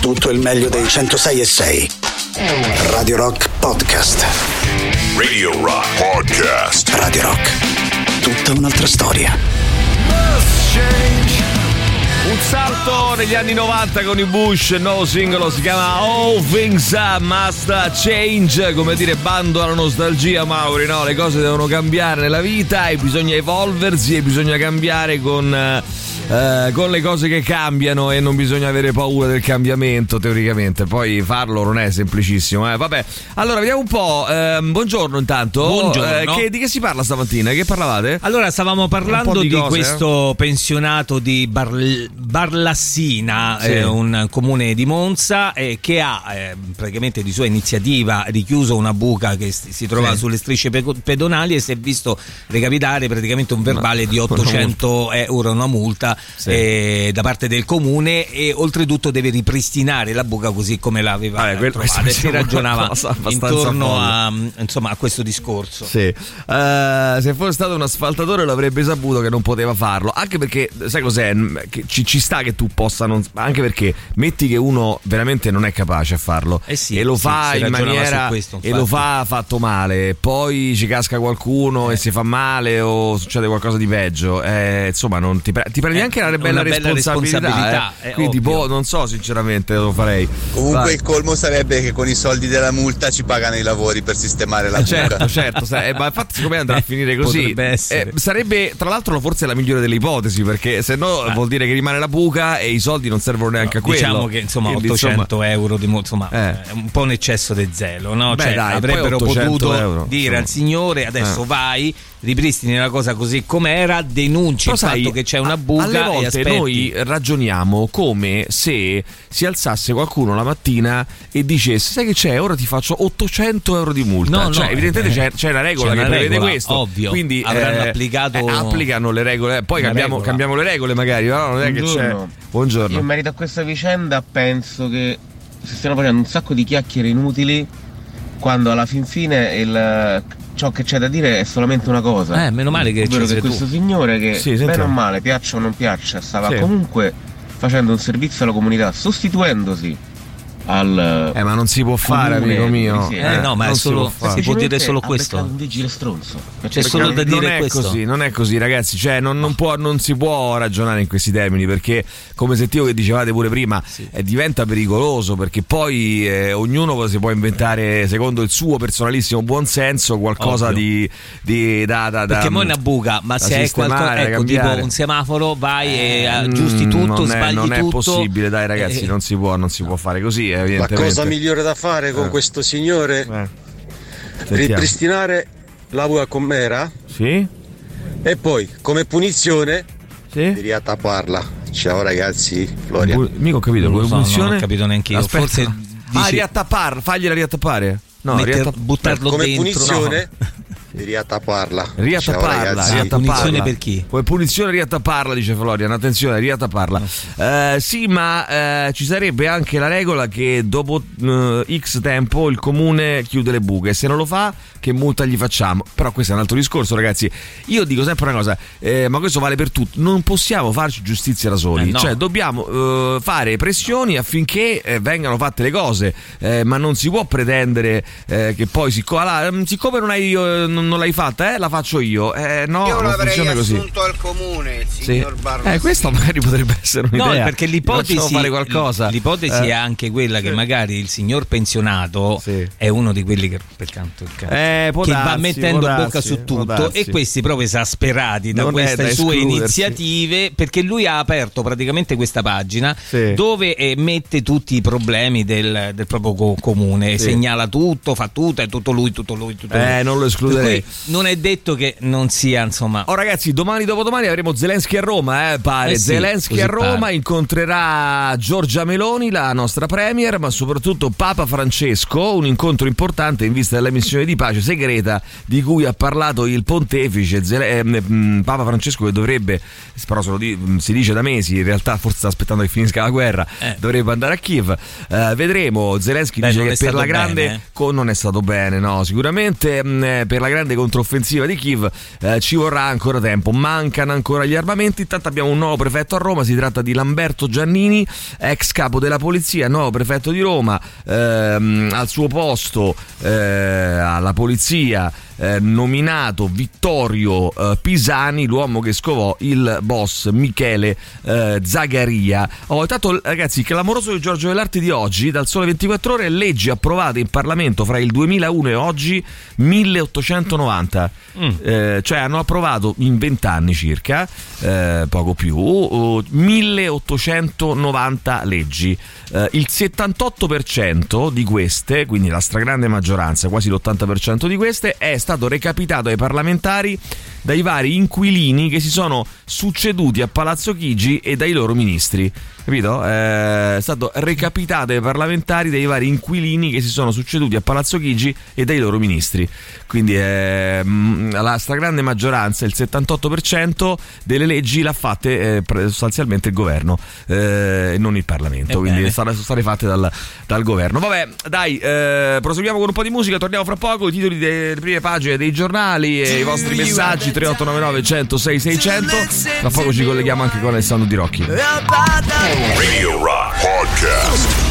tutto il meglio dei 106 e 6. Radio Rock Podcast. Radio Rock Podcast. Radio Rock. Tutta un'altra storia. Un salto negli anni 90 con i Bush, il nuovo singolo si chiama All Things Must Change, come dire bando alla nostalgia Mauri, no? Le cose devono cambiare nella vita e bisogna evolversi e bisogna cambiare con... eh, eh, con le cose che cambiano e non bisogna avere paura del cambiamento teoricamente poi farlo non è semplicissimo eh. vabbè allora vediamo un po' ehm, buongiorno intanto Buongiorno. Eh, che- di che si parla stamattina che parlavate? Allora, stavamo parlando di, di cose, questo pensionato di Bar- Barlassina, Sì. eh, un comune di Monza, eh, che ha eh, praticamente di sua iniziativa richiuso una buca che si trova Sì. sulle strisce pe- pedonali e si è visto recapitare praticamente un verbale di 800 euro, una multa Sì. eh, da parte del comune e oltretutto deve ripristinare la buca così come l'aveva Vabbè, que- trovata. questa Si una ragionava intorno a, insomma, a questo discorso. Sì, Eh, se fosse stato un asfaltatore l'avrebbe saputo che non poteva farlo, anche perché, sai cos'è? Mm, ci, ci sta che tu possa non... anche perché metti che uno veramente non è capace a farlo Eh sì, e lo sì, fa in maniera... questo, e lo fa fatto male, poi ci casca qualcuno Eh. e si fa male o succede qualcosa di peggio, eh, insomma non ti, pre- ti prendi Eh, anche una bella una bella responsabilità, responsabilità, eh. è quindi ovvio. boh, non so sinceramente lo farei. Comunque Vai. il colmo sarebbe che con i soldi della multa ci pagano i lavori per sistemare la Eh, buca. certo, certo, sa- eh, ma infatti siccome andrà a finire così eh, sarebbe tra l'altro forse la migliore delle ipotesi perché se no vuol dire che rimane la buca e i soldi non servono neanche a quello. Diciamo che insomma Quindi, 800 euro di insomma, Eh. è un po' un eccesso di zelo, no? Beh, Cioè, dai, avrebbero poi 800 potuto euro, dire insomma. al signore adesso Eh. vai, ripristini la cosa così com'era, denunci Però il sai, fatto che c'è una a- buca alle e volte noi ragioniamo come se si alzasse qualcuno la mattina e dicesse sai che c'è ora ti faccio 800 euro di multa No, no, cioè evidentemente eh, c'è, c'è una regola c'è che una prevede regola, questo ovvio. quindi Avranno eh, applicato eh, applicano le regole poi cambiamo, regola. cambiamo le regole magari no? non è che c'è Buongiorno. buongiorno Io in merito a questa vicenda penso che si stiano facendo un sacco di chiacchiere inutili quando alla fin fine il- ciò che c'è da dire è solamente una cosa. Eh, meno male che ovvero ci che questo tu. signore che Sì, bene o male, piaccia o non piaccia, stava Sì. comunque facendo un servizio alla comunità, sostituendosi al Eh, ma non si può fare, comune amico mio. Siena. Eh, no, ma è non si solo- può fare. si può dire solo questo. un vigile stronzo. C'è solo da non dire è questo. così, non è così, ragazzi. Cioè, non, non può- non si può ragionare in questi termini perché, come sentivo che dicevate pure prima, eh, diventa pericoloso perché poi eh, ognuno si può inventare, secondo il suo personalissimo buonsenso, qualcosa Ovvio. di, di- da, da, da- Perché mo è una buca, ma se è qualcosa, ecco, tipo un semaforo, vai e Mm, aggiusti tutto, non è, sbagli non è tutto. possibile, dai, ragazzi, Eh, non si può, non si può fare così. La cosa migliore da fare con Eh. questo signore Eh. Sentiamo. ripristinare la buca com'era Sì? e poi come punizione Sì? di riattapparla. Ciao ragazzi, Floria. Bu- mica ho capito, Non come so, non funziona? ho capito neanche io. Aspetta. Forse Ah, dici- riattappare, fagliela riattappare. No, metter- riattapp- buttarlo come dentro. punizione di riattapparla. Ciao Riattapparla, ragazzi. riattapparla. Punizione per chi? Come punizione riattapparla, dice Florian. Attenzione, riattapparla. Eh, sì, ma eh, ci sarebbe anche la regola che dopo eh, X tempo il comune chiude le buche. Se non lo fa, che multa gli facciamo? Però questo è un altro discorso, ragazzi. Io dico sempre una cosa, eh, ma questo vale per tutti. Non possiamo farci giustizia da soli. Eh, no. Cioè, dobbiamo eh, fare pressioni affinché eh, vengano fatte le cose. Eh, ma non si può pretendere eh, che poi, siccome, allora, mm, siccome non, hai, eh, non non l'hai fatta, eh, la faccio io. Eh, no, Io non l'avrei funziona così. assunto al comune, il Sì. signor Barbassini. Eh, questo magari potrebbe essere un'idea. No, perché l'ipotesi, Facciamo fare qualcosa. l'ipotesi Eh. è anche quella che magari il signor pensionato Sì. è uno di quelli che per canto il cazzo. Eh, che va darsi, mettendo può bocca darsi, su tutto darsi. e questi proprio esasperati da Non queste da sue escludersi. iniziative perché lui ha aperto praticamente questa pagina Sì. dove eh, mette tutti i problemi del, del proprio co- comune Sì. segnala tutto fa tutto è tutto lui tutto lui tutto lui Eh, non lo escluderei. Cui non è detto che non sia insomma Oh ragazzi, domani dopodomani avremo Zelensky a Roma, eh, pare. Eh sì, Zelensky a Roma pare. incontrerà Giorgia Meloni, la nostra premier, ma soprattutto Papa Francesco, un incontro importante in vista della missione di pace segreta di cui ha parlato il pontefice Zele- ehm, mm, Papa Francesco che dovrebbe, però di- mm, si dice da mesi, in realtà forse sta aspettando che finisca la guerra, Eh. dovrebbe andare a Kiev. Eh, vedremo, Zelensky Beh, dice che per la grande bene, eh. con- non è stato bene, no, sicuramente mh, eh, per la grande grande controffensiva di Kiev eh, ci vorrà ancora tempo, mancano ancora gli armamenti, intanto abbiamo un nuovo prefetto a Roma, si tratta di Lamberto Giannini, ex capo della polizia, nuovo prefetto di Roma, ehm, al suo posto eh, alla polizia eh, nominato Vittorio eh, Pisani, l'uomo che scovò il boss Michele eh, Zagaria. Oh, intanto ragazzi, clamoroso di Giorgio Vellarti di oggi, dal sole 24 ore, leggi approvate in Parlamento fra il 2001 e oggi 1890. Mm. Eh, cioè hanno approvato in 20 anni circa, eh, poco più, 1890 leggi. Il 78% di queste, quindi la stragrande maggioranza, quasi l'80% di queste, è stato stato recapitato ai parlamentari dai vari inquilini che si sono succeduti a Palazzo Chigi e dai loro ministri. Capito? Eh, è stato recapitato ai parlamentari dai vari inquilini che si sono succeduti a Palazzo Chigi e dai loro ministri. Quindi eh, la stragrande maggioranza, il 78% delle leggi l'ha fatte eh, sostanzialmente il governo eh, e non il Parlamento. Ebbene. Quindi sono state fatte dal, dal, governo. Vabbè, dai, eh, proseguiamo con un po' di musica, torniamo fra poco, i titoli delle prime pagine dei giornali e i vostri messaggi 3899 106 600. Tra poco ci colleghiamo anche con Alessandro Di Rocchi. Radio Rock Podcast.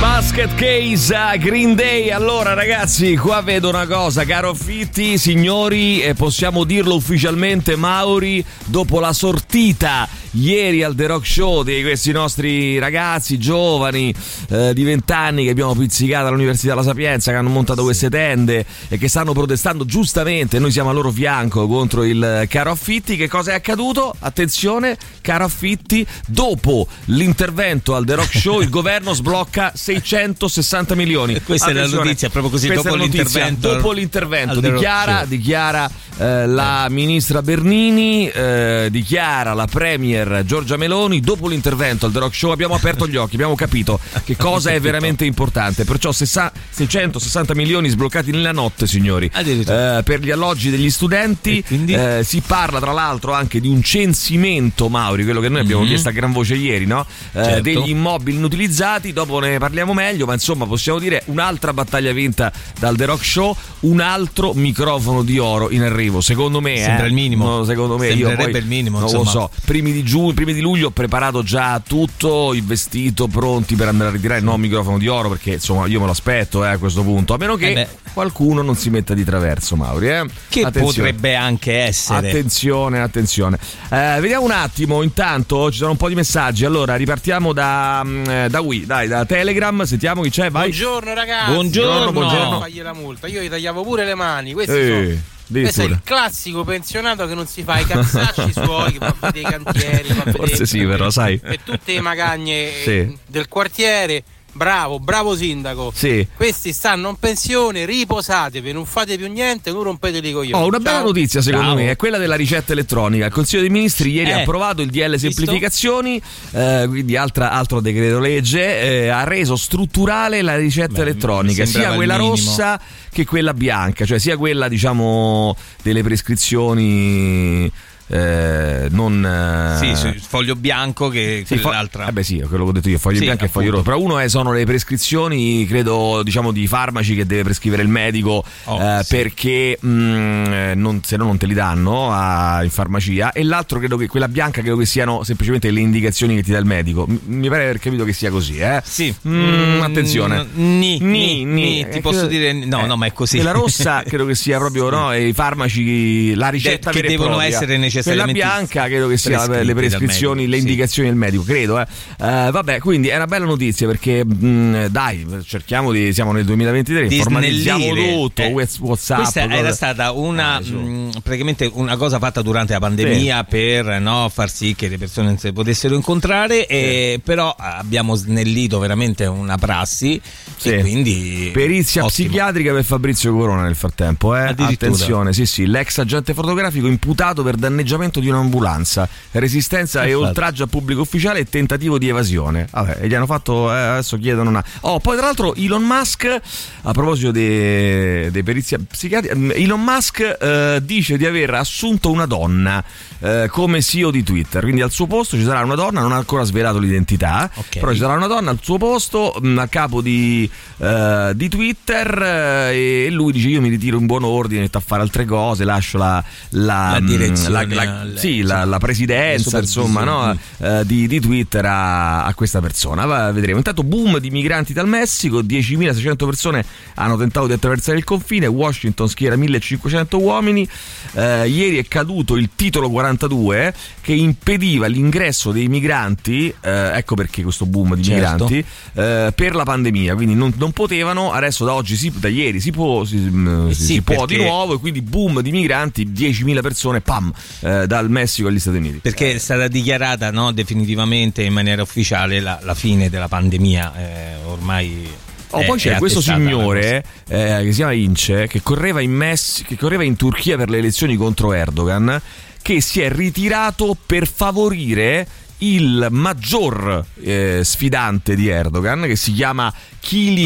Basket Case Green Day. Allora, ragazzi, qua vedo una cosa, caro Fitti, signori, e possiamo dirlo ufficialmente, Mauri, dopo la sortita ieri al The Rock Show di questi nostri ragazzi giovani eh, di vent'anni che abbiamo pizzicato all'Università della Sapienza, che hanno montato queste tende e che stanno protestando giustamente. Noi siamo a loro fianco contro il caro Affitti. Che cosa è accaduto? Attenzione, caro Affitti, dopo l'intervento al The Rock Show, il governo sblocca 660 milioni. Questa Attenzione, è la notizia, proprio così. Dopo l'intervento, dopo l'intervento dichiara, dichiara eh, la ministra Bernini, eh, dichiara la premier Giorgia Meloni. Dopo l'intervento al The Rock Show abbiamo aperto gli occhi, abbiamo capito che cosa è veramente importante. Perciò 660 milioni sbloccati nella notte, signori, eh, per gli alloggi degli studenti. Eh, si parla tra l'altro anche di un censimento, Mauri, quello che noi abbiamo mm-hmm. chiesto a gran voce ieri, no? eh, certo. degli immobili inutilizzati. Dopo ne parliamo meglio, ma insomma possiamo dire un'altra battaglia vinta dal The Rock Show, un altro microfono di oro in arrivo. Secondo me, sembra eh, il minimo. No, secondo me, Sembrerebbe io poi, il minimo. Non insomma. lo so, primi di giugno primi di luglio ho preparato già tutto, il vestito pronti per andare a ritirare il nuovo microfono di oro perché insomma io me lo aspetto eh, a questo punto, a meno che eh qualcuno non si metta di traverso Mauri. Eh? Che attenzione. potrebbe anche essere. Attenzione, attenzione. Eh, vediamo un attimo, intanto ci sono un po' di messaggi, allora ripartiamo da, mm, da Wii, dai, da Telegram, sentiamo chi c'è, vai. Buongiorno ragazzi. Buongiorno, buongiorno. buongiorno. la multa, io gli tagliavo pure le mani, questi eh. sono questo è il classico pensionato che non si fa i cazzacci suoi, che va a vedere i cantieri, a vedere Forse sì, però sai. E tutte le magagne sì. del quartiere Bravo, bravo sindaco. Sì. Questi stanno in pensione, riposatevi, non fate più niente, non rompete i coglioni. Oh, una bella notizia secondo Bravo. me è quella della ricetta elettronica. Il Consiglio dei Ministri ieri eh. ha approvato il DL semplificazioni, eh, quindi altra, altro decreto legge, eh, ha reso strutturale la ricetta Beh, elettronica, sia quella rossa che quella bianca, cioè sia quella diciamo delle prescrizioni eh, non eh... sì, sì, foglio bianco che sì, quell'altra fo- eh beh sì quello che ho detto io foglio sì, bianco appunto. e foglio rosso. Però uno è, sono le prescrizioni credo diciamo di farmaci che deve prescrivere il medico oh, eh, sì. perché mh, mm, non, se no non te li danno a, in farmacia. E l'altro credo che quella bianca credo che siano semplicemente le indicazioni che ti dà il medico. M- mi pare aver capito che sia così eh? Sì. Mm, attenzione. Ni, ni, ni, ni. ti posso dire no eh, no ma è così. e la rossa credo che sia proprio no, i farmaci la ricetta che devono essere necessari necessariamente quella bianca credo che sia le prescrizioni, medico, le indicazioni sì. del medico, credo. Eh. Uh, vabbè, quindi è una bella notizia perché mh, dai, cerchiamo di siamo nel 2023, di informatizziamo tutto, eh, WhatsApp. Questa era stata una ah, mh, praticamente una cosa fatta durante la pandemia sì. per no, far sì che le persone si potessero incontrare sì. e però abbiamo snellito veramente una prassi sì. e quindi perizia ottimo. psichiatrica per Fabrizio Corona nel frattempo, eh. Attenzione, sì, sì, l'ex agente fotografico imputato per danneggiare danneggiamento di un'ambulanza, resistenza e oltraggio a pubblico ufficiale e tentativo di evasione. Vabbè, e gli hanno fatto, eh, adesso chiedono una... Oh, poi tra l'altro Elon Musk, a proposito dei de perizia psichiatrica, mm, Elon Musk eh, dice di aver assunto una donna eh, come CEO di Twitter, quindi al suo posto ci sarà una donna, non ha ancora svelato l'identità, okay. però ci sarà una donna al suo posto mh, mm, a capo di, uh, di Twitter eh, e lui dice io mi ritiro in buon ordine, metto a fare altre cose, lascio la, la, la direzione, la, la, sì, la, presidenza insomma, no, uh, di, di, Twitter a, a, questa persona. Va, vedremo. Intanto boom di migranti dal Messico, 10.600 persone hanno tentato di attraversare il confine, Washington schiera 1.500 uomini, uh, ieri è caduto il titolo 42 che impediva l'ingresso dei migranti, ecco perché questo boom di certo. migranti, per la pandemia, quindi non, non potevano, adesso da oggi, si, da ieri si può, si, mm, si, sì, si può di nuovo e quindi boom di migranti, 10.000 persone, pam, eh, dal Messico agli Stati Uniti. Perché è stata dichiarata no, definitivamente in maniera ufficiale la, la fine della pandemia, eh, ormai... Oh, poi c'è questo signore eh, che si chiama Ince che correva, in Messi- che correva in Turchia per le elezioni contro Erdogan che si è ritirato per favorire il maggior eh, sfidante di Erdogan che si chiama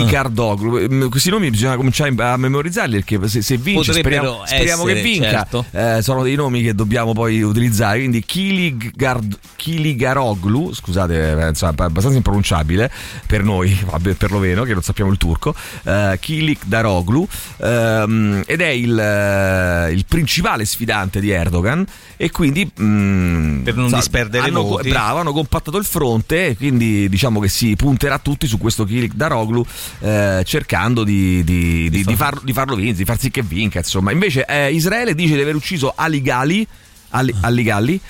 Cardoglu. Ah. Questi nomi bisogna cominciare a memorizzarli perché se, se vince speriamo, speriamo che vinca. Certo. Eh, sono dei nomi che dobbiamo poi utilizzare. Quindi Kili, Gard, Kili Garoglu, scusate, è eh, abbastanza impronunciabile per noi, perlomeno, che non sappiamo il turco. Eh, Kili Daroglu ehm, ed è il, eh, il, principale sfidante di Erdogan e quindi mh, mm, per non sa, disperdere hanno, voti. Bravo, hanno compattato il fronte quindi diciamo che si punterà tutti su questo Kili Daroglu Calhanoglu eh, cercando di, di, di, di, far, farlo vincere, di far sì che vinca. Insomma. Invece eh, Israele dice di aver ucciso Ali Gali. Ali, Ali Galli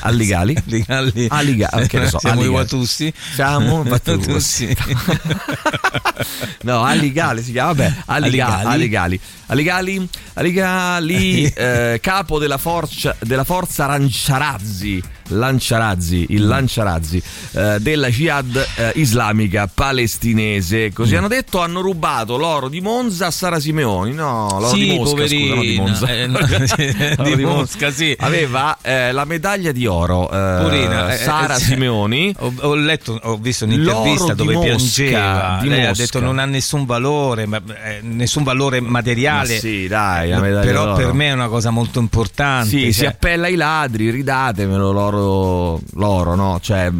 Alligali Alligali Alligali okay, so, siamo Alligali. i Watussi siamo Watussi no Alligali si chiama vabbè Alligali Alligali Alligali Alligali eh, capo della, forza, della forza Ranciarazzi Lanciarazzi, il Lanciarazzi eh, della Jihad eh, islamica palestinese. Così mm. hanno detto, hanno rubato l'oro di Monza a Sara Simeoni. No, l'oro sì, di Mosca, scusa, no, di Monza. Eh, no, di, di Mosca, sì. Aveva eh, la medaglia di oro. Eh, Purina, eh, Sara Simeoni. Ho, ho, letto, ho visto un'intervista dove Mosca, piangeva. Di Lei Mosca. ha detto non ha nessun valore, ma, nessun valore materiale. Ma sì, dai, però per me è una cosa molto importante. Sì, cioè... si appella ai ladri, ridatemelo l'oro l'oro, no? Cioè,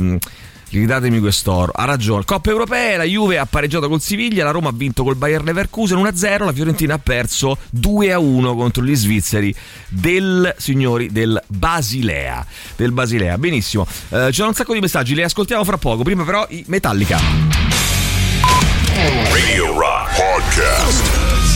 ridatemi quest'oro. Ha ragione. Coppa europea, la Juve ha pareggiato col Siviglia, la Roma ha vinto col Bayern Leverkusen 1-0, la Fiorentina ha perso 2-1 contro gli svizzeri del signori del Basilea. Del Basilea. Benissimo. Eh, c'è un sacco di messaggi, li ascoltiamo fra poco. Prima però i Metallica. Radio Rock Podcast.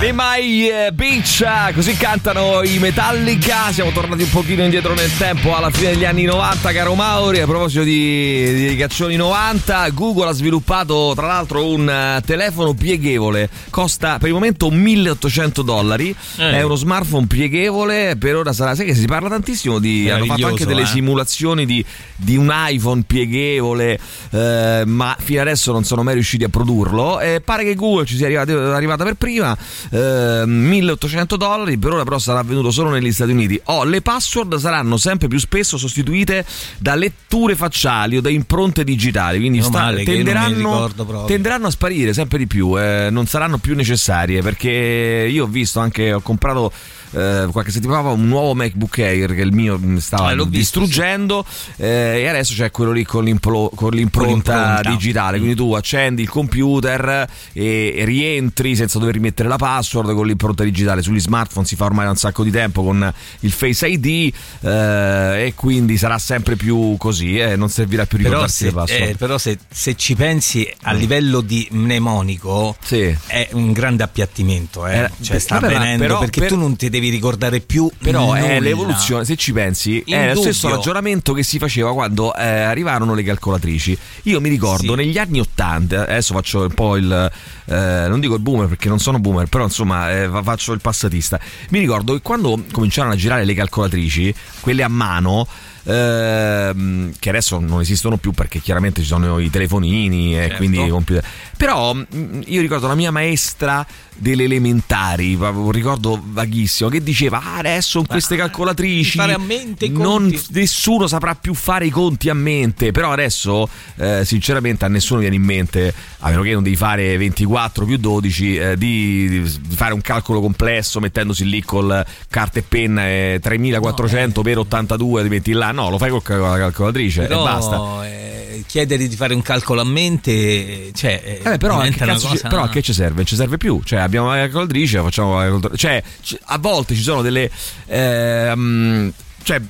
Be My eh, Beach, così cantano i Metallica. Siamo tornati un pochino indietro nel tempo, alla fine degli anni 90, caro Mauri. A proposito di, di caccioni 90, Google ha sviluppato tra l'altro un uh, telefono pieghevole. Costa per il momento 1800 dollari. Eh. È uno smartphone pieghevole. Per ora sarà. Sai che si parla tantissimo di. Hanno fatto anche delle eh. simulazioni di, di, un iPhone pieghevole, eh, ma fino adesso non sono mai riusciti a produrlo. E pare che Google ci sia arrivata, arrivata per prima eh, 1800 dollari, per ora però sarà venuto solo negli Stati Uniti. Oh, le password saranno sempre più spesso sostituite da letture facciali o da impronte digitali, quindi sta, tenderanno, tenderanno, a sparire sempre di più, eh, non saranno più necessarie perché io ho visto anche, ho comprato eh, qualche settimana fa un nuovo MacBook Air che il mio stava eh, distruggendo visto, sì. eh, e adesso c'è quello lì con, l'implo, con, l'impronta, con l'impronta. digitale. Quindi tu accendi il computer e, e, rientri senza dover rimettere la password con l'impronta digitale. Sugli smartphone si fa ormai da un sacco di tempo con il Face ID eh, e quindi sarà sempre più così eh, non servirà più ricordarsi però se, le password. eh, però se, se, ci pensi a livello di mnemonico sì. è un grande appiattimento cioè sta avvenendo però, perché per... tu non ti devi devi ricordare più. Però nulla. è l'evoluzione, se ci pensi, In è dubbio. lo stesso ragionamento che si faceva quando eh, arrivarono le calcolatrici. Io mi ricordo sì. negli anni Ottanta, adesso faccio un po' il. Eh, non dico il boomer perché non sono boomer, però insomma eh, faccio il passatista. Mi ricordo che quando cominciarono a girare le calcolatrici, quelle a mano ehm, che adesso non esistono più perché chiaramente ci sono i telefonini e Certo. quindi i computer. Però mh, io ricordo la mia maestra delle elementari, un ricordo vaghissimo, che diceva "Ah, adesso con queste calcolatrici fare a mente i non conti." nessuno saprà più fare i conti a mente, però adesso eh, sinceramente a nessuno viene in mente, a meno che non devi fare 24 più 12, eh, di, di fare un calcolo complesso mettendosi lì col carta e penna e 3400 per 82 ti metti là, no, lo fai con la calcolatrice Però, e basta. eh, chiedere di fare un calcolo a mente, cioè, eh, Eh, però, a che diventa una cazzo ci- cosa- però a che ci serve? Non ci serve più. Cioè, abbiamo la calcolatrice, facciamo la calcolatrice. Cioè, ci- a volte ci sono delle. ehm, cioè.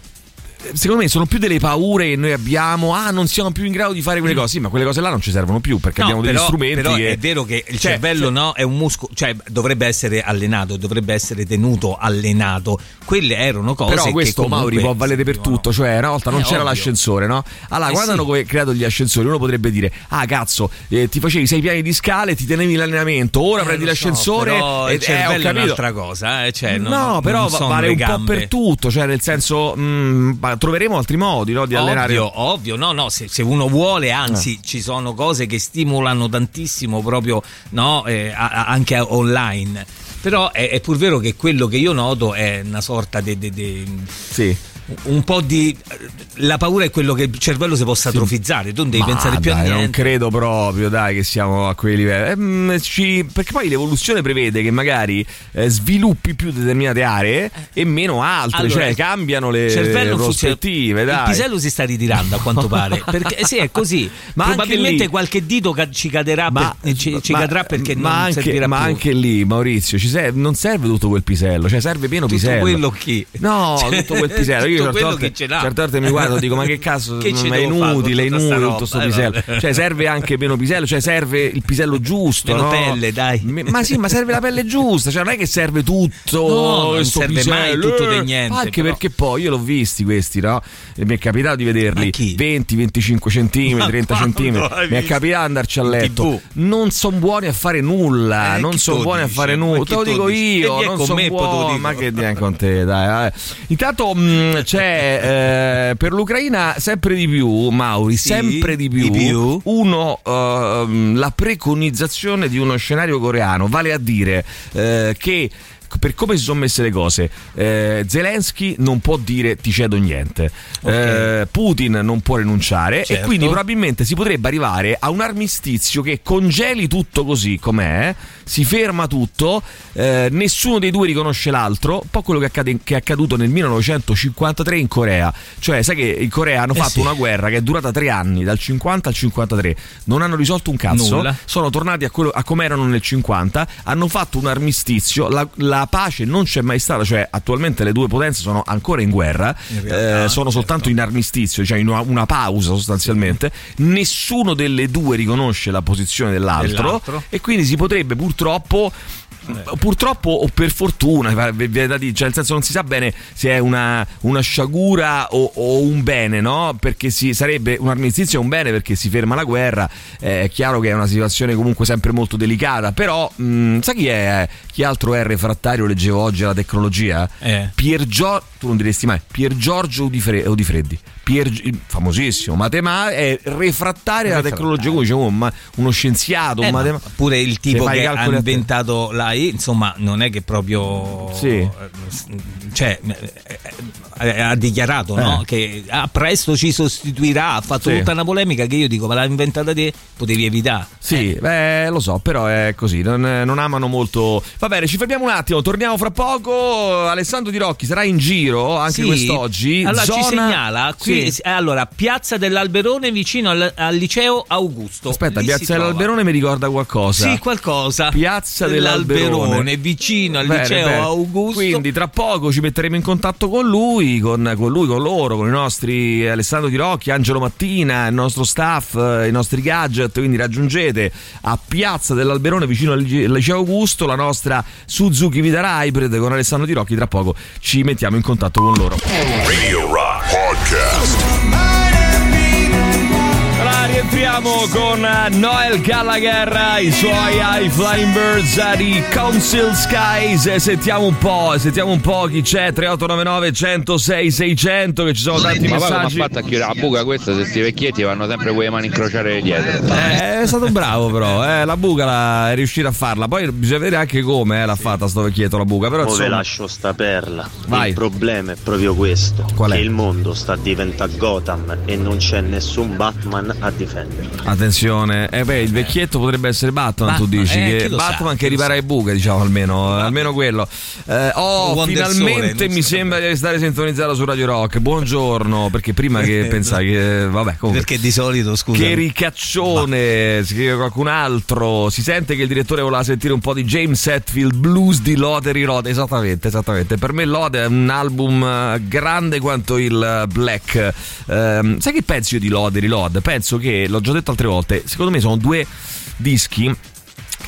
Secondo me sono più delle paure che noi abbiamo. Ah, non siamo più in grado di fare quelle cose. Sì, ma quelle cose là non ci servono più perché No, abbiamo degli però, strumenti. però che- è vero che il Cioè, cervello cioè- no, è un muscolo, cioè dovrebbe essere allenato, dovrebbe essere tenuto allenato. Quelle erano cose Però questo che comunque Mauri può valere per tutto, cioè una volta non Eh, c'era ovvio. l'ascensore, no? Allora, Eh, quando sì. hanno creato gli ascensori, uno potrebbe dire: Ah, cazzo, eh, ti facevi sei piani di scale, ti tenevi l'allenamento, ora Eh, prendi so, l'ascensore. però e il cervello eh, ho è un'altra cosa, eh, cioè, no, non però vale le un po' per tutto, cioè nel senso, mm, ma troveremo altri modi no, di allenare. Ovvio, ovvio, no, no, se, se uno vuole, anzi, Eh. ci sono cose che stimolano tantissimo proprio, no, eh, a- anche online. Però è, è pur vero che quello che io noto è una sorta di- Sì. un po' di... La paura è quello che il cervello si possa atrofizzare, tu non devi Ma pensare più a dai, niente. Non credo proprio, dai, che siamo a quei livelli. Ehm, ci- perché poi l'evoluzione prevede che magari eh, sviluppi più determinate aree e meno altre, Allora, cioè cambiano le il cervello prospettive. Il Dai. pisello si sta ritirando a quanto pare. Perché eh, sì, è così. Ma Probabilmente lì- qualche dito ca- ci caderà per- ci, ci ma- cadrà perché ma non anche, servirà ma più. anche lì, Maurizio, serve- non serve tutto quel pisello, cioè serve pieno Tutto pisello. quello chi? No, Cioè, tutto quel pisello. Io tutto certe quello che ce l'ha. certe volte mi guardo e dico: Ma che cazzo, Che ma è inutile, è inutile roba? tutto sto Eh, pisello. vabbè. Cioè, serve anche meno pisello, cioè serve il pisello giusto. Meno no? pelle, dai. Ma sì, ma serve la pelle giusta, cioè non è che serve tutto. No, non serve mai pisello, tutto di eh. niente, Anche però. perché poi io l'ho visti questi, no? E mi è capitato di vederli Ma chi? 20, 25 centimetri, Ma 30 quando centimetri. hai Mi è capitato di andarci a letto. TV? Non sono buoni a fare nulla. Eh, non sono buoni a dice? fare nulla. Te lo dico io. Non sono buoni. dico. Ma che vieni con te, dai. vabbè. Intanto c'è eh, per l'Ucraina sempre di più, Mauri, Sì, sempre di più, di più. uno, ehm, la preconizzazione di uno scenario coreano, vale a dire eh, che per come si sono messe le cose, eh, Zelensky non può dire ti cedo niente, eh, Putin non può rinunciare e Certo. quindi probabilmente si potrebbe arrivare a un armistizio che congeli tutto così com'è, si ferma tutto, eh, nessuno dei due riconosce l'altro, un po' quello che, accade- che è accaduto nel 1953 in Corea, cioè sai che in Corea hanno Eh fatto sì. una guerra che è durata tre anni, dal 50 al 53, non hanno risolto un cazzo, Nulla. sono tornati a, quello, a come erano nel 50, hanno fatto un armistizio, la, la pace non c'è mai stata, cioè attualmente le due potenze sono ancora in guerra, In realtà, eh, sono soltanto in armistizio, cioè in una, una pausa sostanzialmente, nessuno delle due riconosce la posizione dell'altro, Dell'altro. e quindi si potrebbe purtroppo Purtroppo o per fortuna, cioè nel senso non si sa bene se è una, una sciagura o, o un bene, no? Perché si, sarebbe un armistizio è un bene perché si ferma la guerra, eh, è chiaro che è una situazione comunque sempre molto delicata, però mh, sai chi è? Chi altro è refrattario, leggevo oggi alla tecnologia? Eh. Pier Gio- tu non diresti mai, Pier Giorgio Udifre- Udifreddi. Pier, famosissimo matematica è refrattario alla tecnologia, come dice uno, scienziato, Eh, un ma matema- pure il tipo che ha inventato l'AI, insomma, non è che proprio. Sì. eh, Cioè, eh, eh, ha dichiarato no? Eh. che ah, presto ci sostituirà. Ha fatto Sì. tutta una polemica che io dico, ma l'ha inventata te, potevi evitare. Sì, beh, lo so, però è così, non, non amano molto. Va bene, ci fermiamo un attimo, torniamo fra poco. Alessandro Di Rocchi sarà in giro anche Sì. quest'oggi. Allora ci Zona- segnala qui, Sì. allora, Piazza dell'Alberone vicino al, al liceo Augusto. Aspetta, Lì Piazza dell'Alberone mi ricorda qualcosa. Sì, qualcosa. Piazza dell'Alberone. vicino al Bene, liceo bene. Augusto. Quindi tra poco ci metteremo in contatto con lui, con, con lui, con loro, con i nostri Alessandro Di Rocchi, Angelo Mattina, il nostro staff, eh, i nostri gadget. Quindi raggiungete a Piazza dell'Alberone vicino al lice- al liceo Augusto la nostra Suzuki Vitara Hybrid con Alessandro Di Rocchi. Tra poco ci mettiamo in contatto con loro. Radio Rock Podcast. Rientriamo con Noel Gallagher, i suoi High Flying Birds di Council Skies. Sentiamo un po', sentiamo un po' chi c'è. 3899 106 600 che ci sono tanti ma messaggi. Ma fatta a chiudere la buca questa se sti vecchietti vanno sempre con le mani incrociate dietro. Eh, è stato bravo però, eh, la buca la, è riuscita a farla. Poi bisogna vedere anche come eh, l'ha fatta sto vecchietto la buca. Però Ora insomma, lascio sta perla. Vai. Il problema è proprio questo: Qual è? che il mondo sta diventando Gotham e non c'è nessun Batman a difendere. Attenzione, eh beh, il vecchietto potrebbe essere Batman, tu Batman, dici eh, che sa, Batman chi che ripara le buche, diciamo almeno, almeno quello. Eh, oh, Wonder finalmente Sole, mi sembra di stare sintonizzato su Radio Rock. Buongiorno, perché prima che pensavi che vabbè, comunque Perché di solito, scusa. che ricaccione, scrive qualcun altro. Si sente che il direttore voleva sentire un po' di James Hetfield Blues di Lottery Road. Esattamente, esattamente. Per me Lode è un album eh, grande quanto il eh, Black. Ehm, sai che penso io di Lode Reload? Penso che, l'ho già detto altre volte, secondo me sono due dischi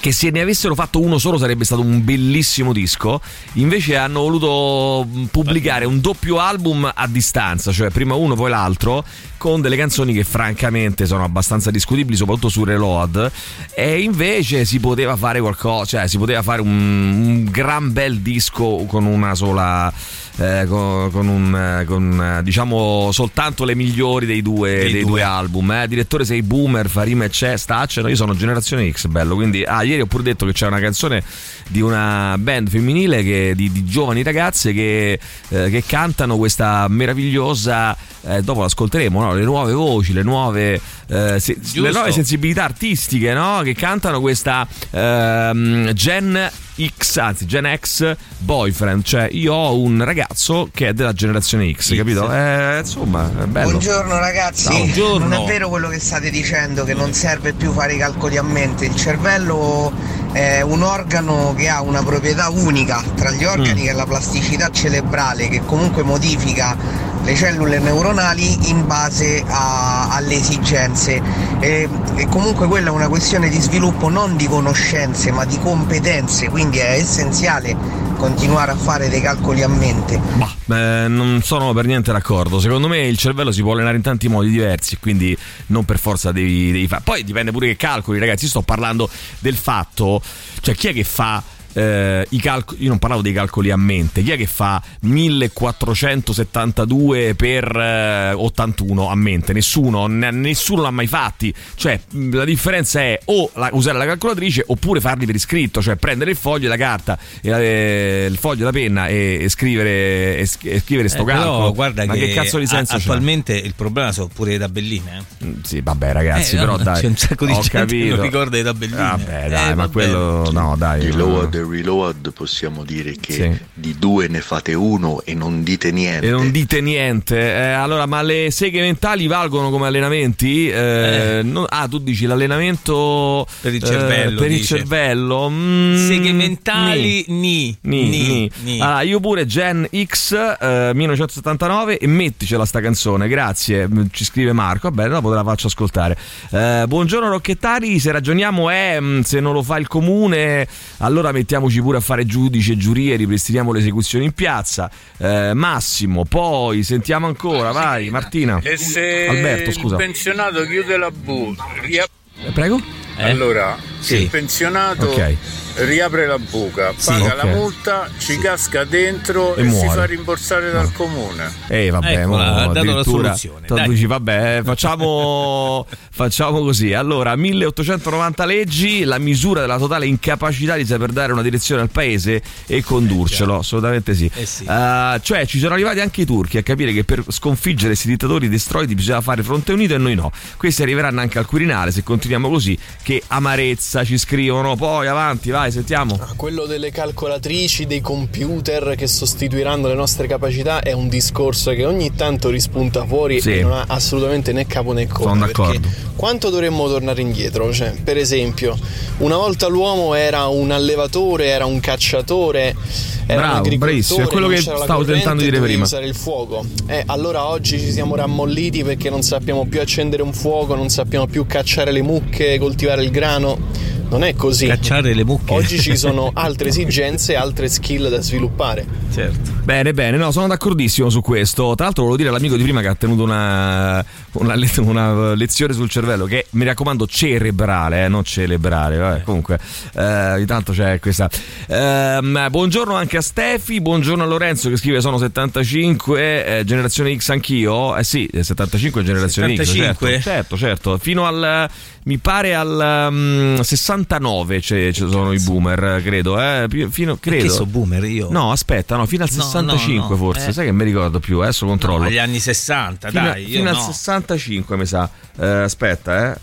che se ne avessero fatto uno solo sarebbe stato un bellissimo disco. Invece hanno voluto pubblicare un doppio album a distanza, cioè prima uno poi l'altro, con delle canzoni che francamente sono abbastanza discutibili, soprattutto su Reload. E invece si poteva fare qualcosa, cioè si poteva fare un, un gran bel disco con una sola. Eh, con, con un eh, con, eh, diciamo soltanto le migliori dei due, Dei due. due album. Eh. Direttore sei boomer, fa rima e c'è, stacciano. Io sono generazione X, bello. Quindi, ah, ieri ho pure detto che c'è una canzone di una band femminile che- di, di giovani ragazze che, eh, che cantano questa meravigliosa. Eh, dopo l'ascolteremo, no? le nuove voci, le nuove, eh, se- le nuove sensibilità artistiche no? che cantano questa ehm, Gen X, anzi Gen X boyfriend. Cioè, io ho un ragazzo che è della generazione X, capito? Eh, insomma, è bello. Buongiorno ragazzi, Buongiorno. non è vero quello che state dicendo che non serve più fare i calcoli a mente, il cervello è un organo che ha una proprietà unica tra gli organi Mm. che è la plasticità cerebrale che comunque modifica le cellule neuronali in base a- alle esigenze e, e comunque quella è una questione di sviluppo non di conoscenze ma di competenze, quindi è essenziale continuare a fare dei calcoli a mente. Beh, non sono per niente d'accordo. Secondo me il cervello si può allenare in tanti modi diversi, quindi non per forza devi, devi fare. Poi dipende pure che calcoli, ragazzi. Sto parlando del fatto, cioè chi è che fa. Eh, i calcoli, io non parlavo dei calcoli a mente, chi è che fa 1472 per eh, 81 a mente? Nessuno, ne- nessuno l'ha mai fatti. Cioè, la differenza è o la- usare la calcolatrice oppure farli per iscritto, cioè prendere il foglio e la carta, e la- eh, il foglio e la penna e, e scrivere, e, e scrivere sto Eh, calcolo. guarda Ma che, cazzo di senso a- c'è? attualmente il problema sono pure le tabelline. eh. Sì, vabbè, ragazzi, Eh, però no, dai. c'è un sacco di ho gente che capito. non ricorda le tabelline. Vabbè, dai, Eh, ma vabbè. quello no, dai. Di no. Load reload possiamo dire che Sì. di due ne fate uno e non dite niente. E non dite niente. Eh, allora, ma le seghe mentali valgono come allenamenti? Eh, no- ah, tu dici l'allenamento Per il eh, cervello, per il cervello. Mm, Seghe mentali, nì. ni. Ni, Ni, ni. ni. Allora, io pure Gen X eh, 1979 e metticela sta canzone, grazie. Ci scrive Marco. Vabbè, dopo te la faccio ascoltare. Eh, buongiorno Rocchettari, se ragioniamo è mm, se non lo fa il comune, allora mettiamoci pure a fare giudici e giurie, ripristiniamo le esecuzioni in piazza. Eh, Massimo, poi sentiamo ancora, vai Martina. E se Alberto, scusa. il pensionato chiude la buca, ria- Eh, Prego? allora se Sì. il pensionato Ok. riapre la buca, Sì. paga Ok. la multa, ci casca dentro E e, si fa rimborsare dal comune. Eh vabbè, Ecco, mo, ha dato la soluzione, dici, vabbè, facciamo, facciamo così. Allora, 1890 leggi, la misura della totale incapacità di saper dare una direzione al paese e condurcelo, assolutamente sì. Eh sì. Eh, cioè, ci sono arrivati anche i turchi a capire che per sconfiggere questi dittatori destroiti bisogna fare fronte unito e noi no. Questi arriveranno anche al Quirinale se continuiamo così. Che amarezza ci scrivono. Poi avanti, vai, sentiamo. Quello delle calcolatrici, dei computer che sostituiranno le nostre capacità è un discorso che ogni tanto rispunta fuori Sì. e non ha assolutamente né capo né coda. Sono d'accordo. Quanto dovremmo tornare indietro? Cioè, per esempio, una volta l'uomo era un allevatore, era un cacciatore, era Bravo, un agricoltore, è quello che stavo tentando di dire prima. usare il fuoco. Eh, allora oggi ci siamo rammolliti perché non sappiamo più accendere un fuoco, non sappiamo più cacciare le mucche, coltivare il grano. Non è così. Cacciare le mucche. Oggi ci sono altre esigenze, altre skill da sviluppare. Certo. Bene, bene, no, sono d'accordissimo su questo. Tra l'altro, volevo dire all'amico di prima che ha tenuto una, una, una lezione sul cervello, che mi raccomando, cerebrale, eh, non celebrare. Vabbè, comunque, eh, intanto c'è questa. Ehm, buongiorno anche a Stefi, buongiorno a Lorenzo che scrive: Sono 75, eh, generazione X anch'io. Eh sì, eh, 75 è generazione 75? X. Certo, certo, certo. Fino al. Mi pare al mm, 69 c'è- ci sono i boomer, credo. Eh, fino, credo. Che so boomer io? No, aspetta, no, fino al No, 65 no, no, forse. eh. Sai che mi ricordo più, adesso controllo. Agli anni 60, fino, dai. io fino al no. 65 mi sa. Eh, aspetta, eh,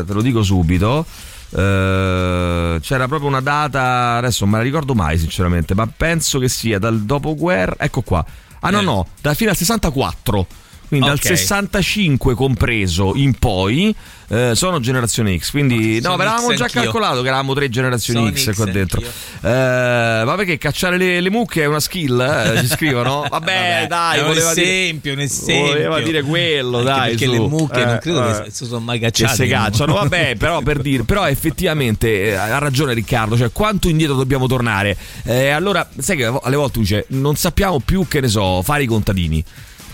eh, te lo dico subito. Eh, c'era proprio una data, adesso non me la ricordo mai sinceramente, ma penso che sia dal dopoguerra. Ecco qua. Ah no, Eh. no, da fino al 64. Quindi dal Ok. 65 compreso in poi eh, sono generazione X. Quindi no, Sono avevamo già anch'io. calcolato che eravamo tre generazioni Sono X, X qua dentro. Eh, ma perché cacciare le, le mucche è una skill? eh? Ci scrivono? Vabbè, Vabbè, dai, un voleva dire- esempio, un esempio. Voleva dire quello, Anche dai. perché su. le mucche non Eh, credo che si sono mai che cacciate. si cacciano, vabbè, però per dire, però effettivamente eh, ha ragione Riccardo, cioè quanto indietro dobbiamo tornare? Eh, allora, sai che alle volte dice, non sappiamo più che ne so, fare i contadini.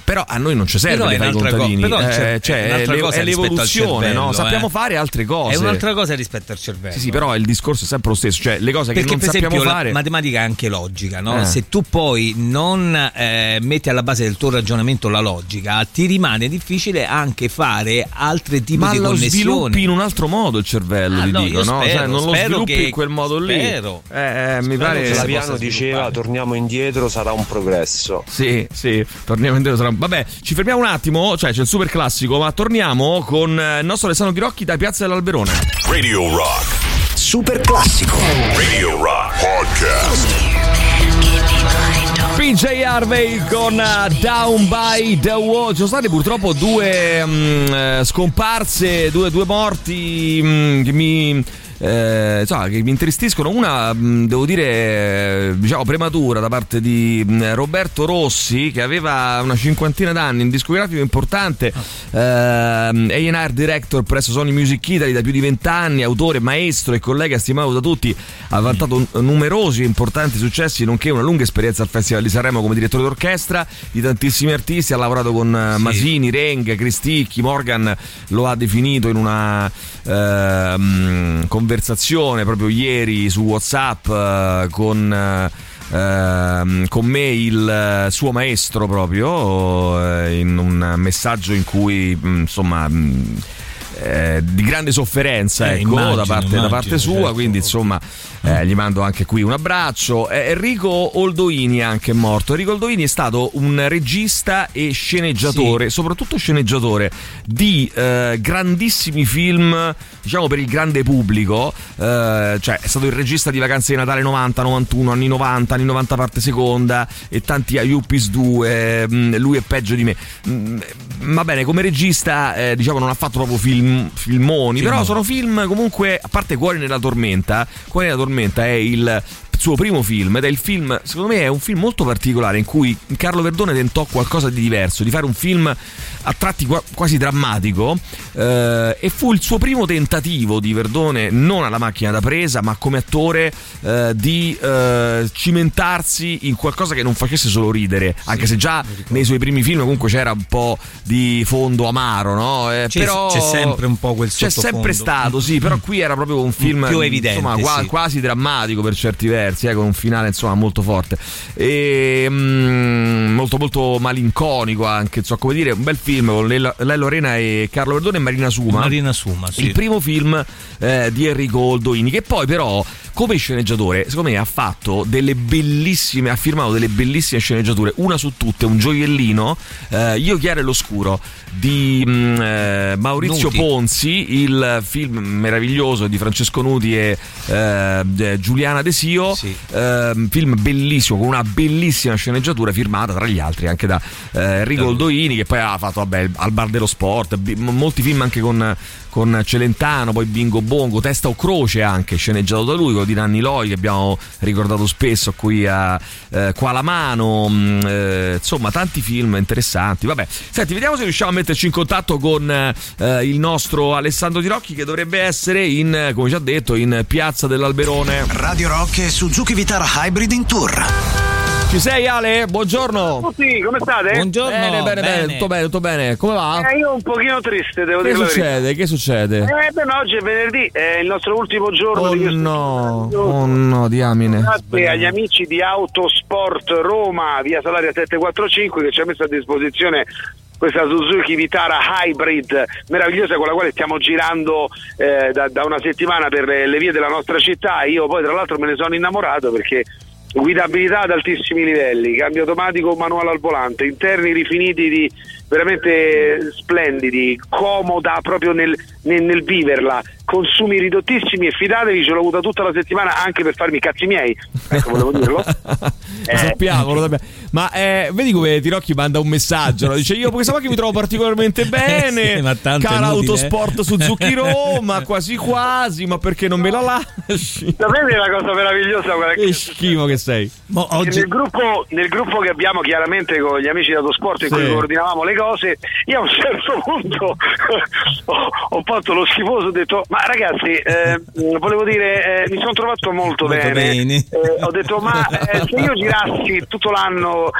Però a noi non ci serve Però è fare i co- però eh, c'è- cioè, è un'altra è, l'evoluzione, cervello, no? eh. sappiamo fare altre cose. È un'altra cosa rispetto al cervello. Sì, sì, però il discorso è sempre lo stesso, cioè le cose che Perché non per esempio sappiamo la fare. matematica è anche logica, no? Eh. Se tu poi non eh, metti alla base del tuo ragionamento la logica, ti rimane difficile anche fare altre tipi Ma di lo connessioni. sviluppi in un altro modo il cervello, Ah, ti no, dico, no? spero, Cioè, non lo sviluppi che- in quel modo lì. spero. Eh, eh, mi pare che Flaviano diceva torniamo indietro sarà un progresso. Sì, sì, torniamo indietro. tra- Vabbè, ci fermiamo un attimo, cioè c'è il super classico, ma torniamo con eh, il nostro Alessandro Ghirocchi da Piazza dell'Alberone. Radio Rock. Super classico. Radio Rock Podcast. PJ Harvey con eh, Down by the Wall. Ci sono state purtroppo due mm, eh, scomparse, due, due morti mm, che mi. Eh, insomma, che mi intristiscono. Una, mm, devo dire, eh, diciamo prematura da parte di mm, Roberto Rossi, che aveva una cinquantina d'anni, un discografico importante, ehm, A&R director presso Sony Music Italy da più di vent'anni, autore, maestro e collega stimato da tutti, ha vantato numerosi e importanti successi, nonché una lunga esperienza al Festival di Sanremo come direttore d'orchestra di tantissimi artisti, ha lavorato con eh, Masini, Reng, Cristicchi, Morgan lo ha definito in una ehm, conversazione proprio ieri su Whatsapp eh, con... eh, ehm, con me il eh, suo maestro proprio in un messaggio in cui mh, insomma mh, eh, di grande sofferenza Eh, ecco, immagino, da, parte, da immagino, parte sua certo. quindi insomma eh, gli mando anche qui un abbraccio. Eh, Enrico Oldoini è anche morto. Enrico Oldoini è stato un regista e sceneggiatore soprattutto sceneggiatore di eh, grandissimi film diciamo per il grande pubblico. Eh, cioè è stato il regista di Vacanze di Natale 90 91 anni 90 anni 90 parte seconda e tanti Ayupis 2 mm, lui è peggio di me. Mm, va bene come regista eh, diciamo non ha fatto proprio film, filmoni però Filmoni. sono film comunque a parte Cuori nella tormenta Cuori nella tormenta è il suo primo film ed è il film secondo me è un film molto particolare in cui Carlo Verdone tentò qualcosa di diverso di fare un film a tratti qua- quasi drammatico eh, e fu il suo primo tentativo di Verdone non alla macchina da presa ma come attore eh, di eh, cimentarsi in qualcosa che non facesse solo ridere anche se già nei suoi primi film comunque c'era un po' di fondo amaro no? Eh, C'è- però c'è sempre un po' quel c'è sottofondo. sempre stato sì però qui era proprio un film Più evidente, insomma, sì. quasi drammatico per certi versi eh, con un finale insomma molto forte. E mm, molto molto malinconico anche insomma come dire un bel film con Lello Arena e Carlo Verdone e Marina Suma. Marina Suma, sì. il primo film eh, di Enrico Oldoini che poi però come sceneggiatore secondo me ha fatto delle bellissime ha firmato delle bellissime sceneggiature una su tutte un gioiellino eh, Io chiaro e l'oscuro di mm, eh, Maurizio Nuti. Ponzi il film meraviglioso di Francesco Nuti e eh, eh, Giuliana Desio ehm, film bellissimo con una bellissima sceneggiatura firmata tra gli altri anche da eh, Enrico Oldoini che poi ha fatto vabbè, al bar dello sport b- molti film anche con, con Celentano, poi Bingo Bongo, Testa o Croce anche, sceneggiato da lui, quello di Nanni Loi che abbiamo ricordato spesso qui a eh, Qua la mano, mh, eh, insomma tanti film interessanti. Vabbè, senti, vediamo se riusciamo a metterci in contatto con eh, il nostro Alessandro Di Rocchi che dovrebbe essere in, come già detto, in Piazza dell'Alberone. Radio Rock e Suzuki Vitara Hybrid in tour. Ci sei Ale? Buongiorno. Tutti, come state? Buongiorno. Bene, bene, bene, tutto bene, tutto bene. Come va? Eh, io un pochino triste, devo Che dire succede? Che succede? Eh, beh, ma oggi è venerdì, è il nostro ultimo giorno Oh di questo no, oh no, diamine. Grazie agli amici di Autosport Roma, via Salaria 745, che ci ha messo a disposizione questa Suzuki Vitara Hybrid meravigliosa con la quale stiamo girando eh, da, da una settimana per le, le vie della nostra città. Io poi tra l'altro me ne sono innamorato perché guidabilità ad altissimi livelli, cambio automatico manuale al volante, interni rifiniti di veramente splendidi, comoda proprio nel, nel- nel viverla, consumi ridottissimi e fidatevi, ce l'ho avuta tutta la settimana anche per farmi i cazzi miei. Ecco, volevo dirlo. Lo sappiamo, lo sappiamo. Ma eh, vedi come Tirocchi manda un messaggio, no? dice io questa macchina mi trovo particolarmente bene, sì, ma tanto è cara inutile, autosport Suzuki Roma, quasi quasi, ma perché non me la lasci? Sapete la cosa meravigliosa? Che schifo che sei. che nel, gruppo, nel gruppo che abbiamo chiaramente con gli amici di Autosport in Sì. cui coordinavamo le cose, io a un certo punto ho, ho fatto lo schifoso, ho detto ma ragazzi eh, volevo dire eh, mi sono trovato molto, Molto bene. Eh, ho detto ma eh, se io girassi tutto l'anno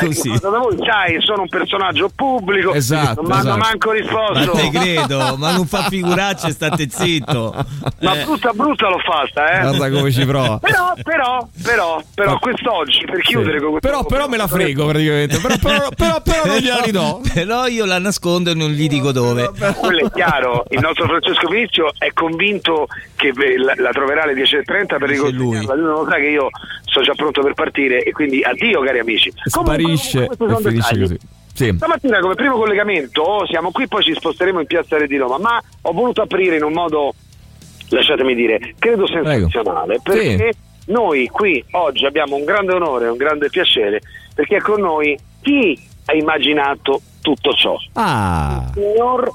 eh, da voi, sai, sono un personaggio pubblico, Esatto, non esatto. manco Ma risposto. te credo, ma non fa figuracce, state zitto. Ma Eh. brutta brutta l'ho fatta, eh. Guarda come ci prova. Però, però, però, però, quest'oggi per chiudere con questo. Però, però me la frego praticamente, però, però, però, però non gliela ridò. Però io la nascondo e non gli dico dove. Quello è chiaro, il nostro Francesco Vinizio è convinto che beh, la, la troverà alle 10.30 per riconsegnarla. Lui non lo sa che io sto già pronto per partire e quindi addio cari amici. Sparisce Comunque, questi e sono finisce dettagli. così. Sì. Stamattina come primo collegamento oh, siamo qui, poi ci sposteremo in Piazza Re di Roma, ma ho voluto aprire in un modo, lasciatemi dire, credo sensazionale, perché noi qui oggi abbiamo un grande onore, un grande piacere, perché è con noi chi ha immaginato tutto ciò? Ah. Signor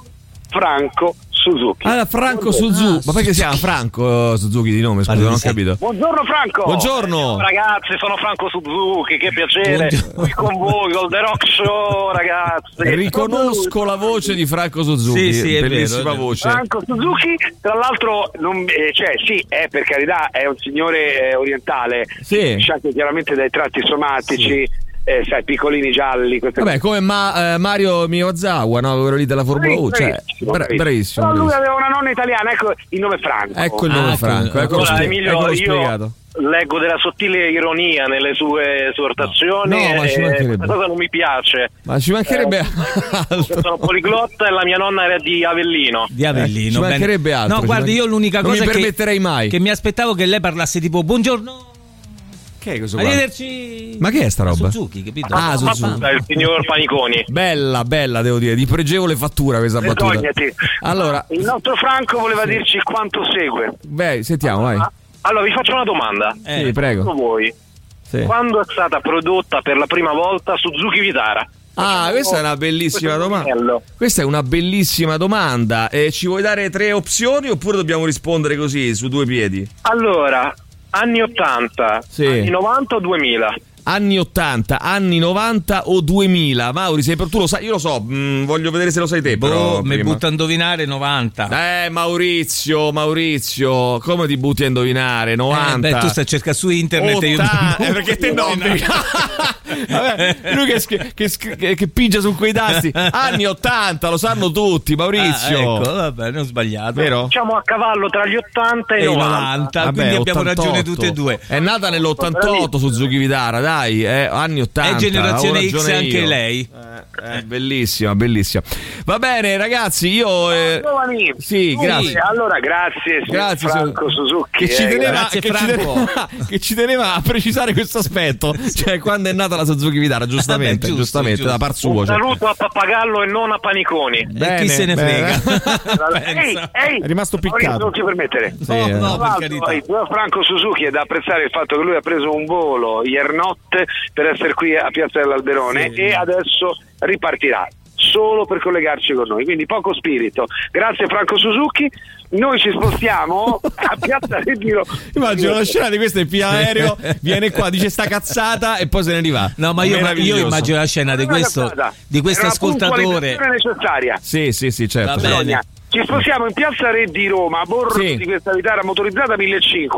Franco Suzuki. Allora, Franco Suzuki. Ma perché si chiama Franco Suzuki di nome? Scusa, non ho capito. Buongiorno Franco! Buongiorno. Ciao, ragazzi, sono Franco Suzuki, che piacere qui con voi, col The Rock Show, ragazzi. Riconosco la voce di Franco Suzuki. Sì, sì, è bellissima vero, voce. Franco Suzuki, tra l'altro, non- eh, cioè, sì, è per carità, è un signore eh, orientale, Sì. c'è anche chiaramente dai tratti somatici, eh, sai, piccolini gialli, queste Vabbè, come Ma- eh, Mario Miyazawa, no? quello lì della Formula 1. Cioè, Bravissimo, bra- bravissimo. Però lui aveva una nonna italiana, ecco il nome Franco. Ecco il nome Ah, Franco. ecco. Allora, Emilio, eccolo io spiegato. leggo della sottile ironia nelle sue esortazioni No, ma ci e mancherebbe. questa cosa non mi piace. Ma ci mancherebbe Eh, altro. Sono poliglotta e la mia nonna era di Avellino. Di Avellino. Eh, ci mancherebbe altro, No, manch- io l'unica Non mi cosa che, permetterei mai. che mi aspettavo che lei parlasse tipo buongiorno. Che è questo qua? Arrivederci. Ma che è sta roba? Suzuki, capito? Ah, Ma Suzuki. il signor Paniconi. Bella, bella, devo dire, di pregevole fattura questa battuta. Vergognati. Allora, Il nostro Franco voleva dirci quanto segue. beh, sentiamo, vai. Allora, vi faccio una domanda. Eh, Sì, prego. Secondo voi, Sì. quando è stata prodotta per la prima volta Suzuki Vitara? Ah, questa è una bellissima domanda. bello. Questa è una bellissima domanda. Eh, ci vuoi dare tre opzioni oppure dobbiamo rispondere così, su due piedi? Allora, anni 80, Sì. anni 90 o 2000? Anni 80, anni 90 o 2000? Mauri, sei, tu lo sai, io lo so, mm, voglio vedere se lo sai te. però, Boh, mi butta a indovinare 90. Eh, Maurizio, Maurizio, come ti butti a indovinare? 90. Eh, beh, tu stai a cercare su internet e io Otta- eh, perché te no? Vabbè, lui che, che, che- che pigia su quei tasti. Anni 80, lo sanno tutti, Maurizio. Ah, ecco, vabbè, non ho sbagliato. Vero? Diciamo a cavallo tra gli 80 e E i i 90. 90, Vabbè, quindi abbiamo 88. ragione tutte e due. È nata nell'88 Suzuki Vitara, dai, eh, anni 80. È generazione X anche io. lei. Eh, eh, bellissima, bellissima. Va bene, ragazzi, io. eh, Giovani, sì, tu- grazie. Allora, grazie, Grazie, Franco Suzuki. Che ci, eh, teneva, grazie, che, ci teneva, che ci teneva a precisare questo aspetto. Cioè, quando è nata la Suzuki Vitara, giustamente, Vabbè, giusto, giustamente, giusto. da par Un suo. cioè. saluto a Pappagallo e non a Paniconi. Bene, chi se ne bene. frega? Ehi, ehi, È rimasto piccato. Non ti permettere. Sì, No, eh. no, il signor Franco Suzuki è da apprezzare il fatto che lui ha preso un volo ieri notte per essere qui a Piazza dell'Alberone Sì. e adesso ripartirà. solo per collegarci con noi, quindi poco spirito. Grazie Franco Suzuki, noi ci spostiamo a Piazza Retiro. Immagino la scena di questo è il aereo, viene qua, dice sta cazzata e poi se ne riva. No, ma io, io immagino la scena di questo, di questo ascoltatore. puntualizzazione necessaria. Sì, sì, sì, certo. Va bene. Ci spostiamo in piazza Re di Roma, a bordo Sì. di questa Vitara motorizzata 1500.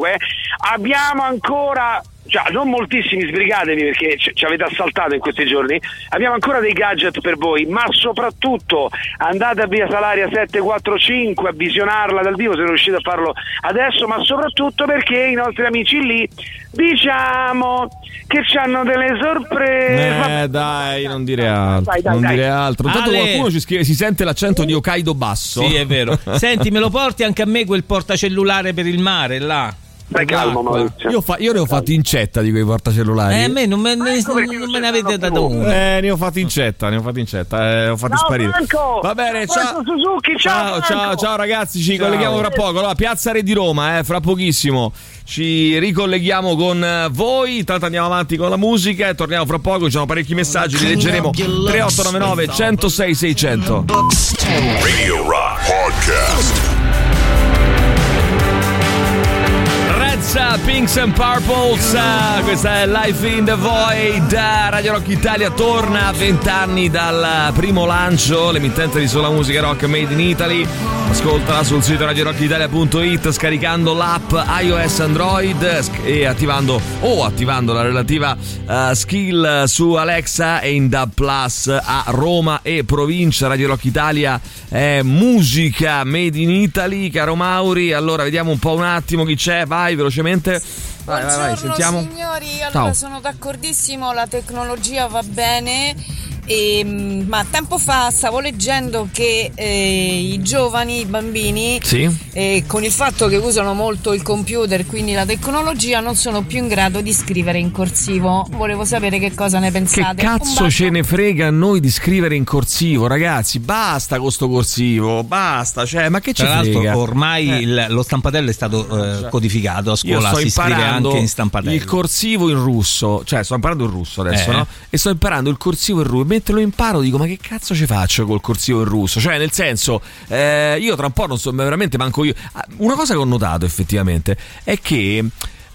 Abbiamo ancora, cioè non moltissimi, sbrigatevi perché ci ci avete assaltato in questi giorni. Abbiamo ancora dei gadget per voi, ma soprattutto andate a via Salaria 745 a visionarla dal vivo se non riuscite a farlo adesso, ma soprattutto perché i nostri amici lì diciamo che hanno delle sorprese. Eh, dai, non dire altro. Dai, dai, non dai. dire altro. Intanto Ale. qualcuno ci scrive: si sente l'accento di Hokkaido basso. Sì, è vero. Senti, me lo porti anche a me quel portacellulare per il mare là? Stai calmo, Maurizio. Io, fa- io ne ho fatti incetta di quei portacellulari. Eh, a me non me, ne, Ecco non non me ne avete dato uno. Eh, ne ho fatti incetta, ne ho fatti incetta, eh, ho fatti Ciao, sparire. Franco! Va bene, Ciao, Suzuki, ciao, ciao, ciao, ciao, ragazzi, ci Ciao. colleghiamo tra poco. Allora, Piazza Re di Roma, eh, fra pochissimo. Ci ricolleghiamo con eh, voi. Intanto andiamo avanti con la musica e torniamo fra poco. Ci sono parecchi messaggi, li leggeremo. 3899 106 600. Radio Rock Podcast. Reds, Pinks and Purples, eh, questa è Life in the Void. eh, Radio Rock Italia torna a 20 anni dal primo lancio, l'emittente di sola musica rock made in Italy. Ascoltala sul sito radiorockitalia.it scaricando l'app iOS Android e attivando o attivando la relativa eh, skill su Alexa e in DAB Plus a Roma e provincia. Radio Rock Italia è musica made in Italy, caro Mauri. Allora vediamo un po' un attimo chi c'è, vai velocemente. Vai, vai, vai, Buongiorno sentiamo. signori, allora Ciao. sono d'accordissimo, la tecnologia va bene, e, mm, ma tempo fa stavo leggendo che eh, i giovani, i bambini, Sì. eh, con il fatto che usano molto il computer, quindi la tecnologia, non sono più in grado di scrivere in corsivo. Volevo sapere che cosa ne Che pensate. Un cazzo ce ne frega a noi di scrivere in corsivo, ragazzi? Basta con sto corsivo, basta. Cioè, ma che ci Tra l'altro, frega? ormai Eh. il- lo stampatello è stato eh, codificato a Io scuola, sto si scrive anche in stampatello. il corsivo in russo, cioè sto imparando il russo adesso, Eh. no? E sto imparando il corsivo in russo. Mentre lo imparo dico, ma che cazzo ci faccio col corsivo in russo? Cioè, nel senso, eh, io tra un po' non so, veramente manco io. Ah, Una cosa che ho notato effettivamente è che.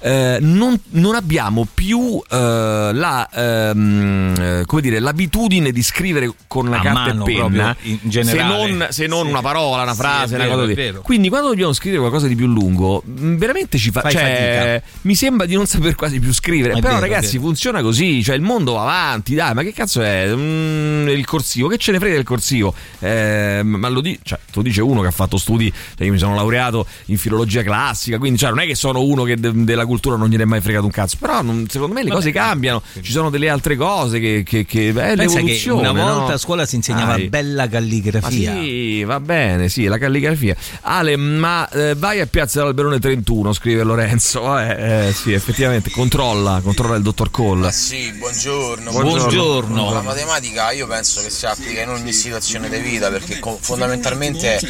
Eh, non, non abbiamo più eh, la, ehm, eh, come dire, l'abitudine di scrivere con la A carta mano, e penna se generale. non, se non Sì. una parola, una Sì, frase, è una vero, cosa vero. Quindi quando dobbiamo scrivere qualcosa di più lungo, mh, veramente ci fa. Fai cioè, mi sembra di non saper quasi più scrivere. È Però, vero, ragazzi, funziona così. Cioè, il mondo va avanti, dai, ma che cazzo è? Mm, il corsivo, che ce ne frega del corsivo? Eh, ma lo, di- cioè, lo dice uno che ha fatto studi. Cioè, io mi sono laureato in filologia classica, quindi cioè, non è che sono uno che de- della cultura non gliene è mai fregato un cazzo. Però, non- secondo me, le Vabbè, cose cambiano. Ci sono delle altre cose che. che, che è Pensa che l'evoluzione. una volta no? a scuola si insegnava Dai. bella Ma calligrafia. sì, va bene, sì, la calligrafia. Ale, ma eh, vai a Piazza dell'Alberone 31, scrive Lorenzo. Eh, eh, sì, effettivamente, controlla, controlla il dottor Cole. Sì, buongiorno. Buongiorno. La matematica io penso che si applica in ogni situazione di vita perché co- fondamentalmente è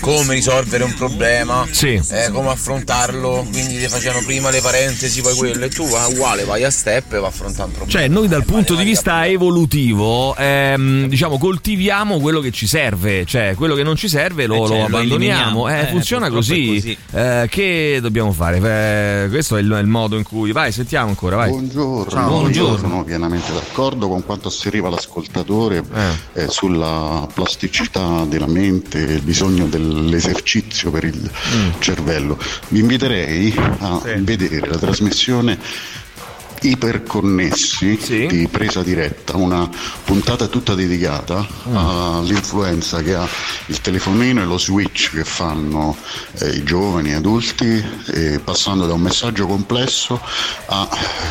come risolvere un problema, Sì. eh, come affrontarlo, quindi ti facevano prima le parentesi, poi quelle, e tu vai uguale, vai a step e vai a affrontare un problema. Cioè, noi dal Eh, punto di vista evolutivo, ehm, diciamo, coltiviamo quello che ci serve, cioè quello che non ci serve lo, Eh, cioè, lo lo abbandoniamo. eliminiamo. Eh, Eh, funziona così. così. Eh, che dobbiamo fare? Eh, questo è il, è il modo in cui. Vai, sentiamo ancora, vai. Buongiorno, Ciao. io Buongiorno. sono pienamente d'accordo con quanto asseriva l'ascoltatore eh, sulla plasticità della mente, il bisogno dell'esercizio per il cervello. Vi inviterei a vedere la trasmissione iperconnessi di presa diretta, una puntata tutta dedicata all'influenza che ha il telefonino e lo switch che fanno eh, i giovani e adulti, eh, passando da un messaggio complesso a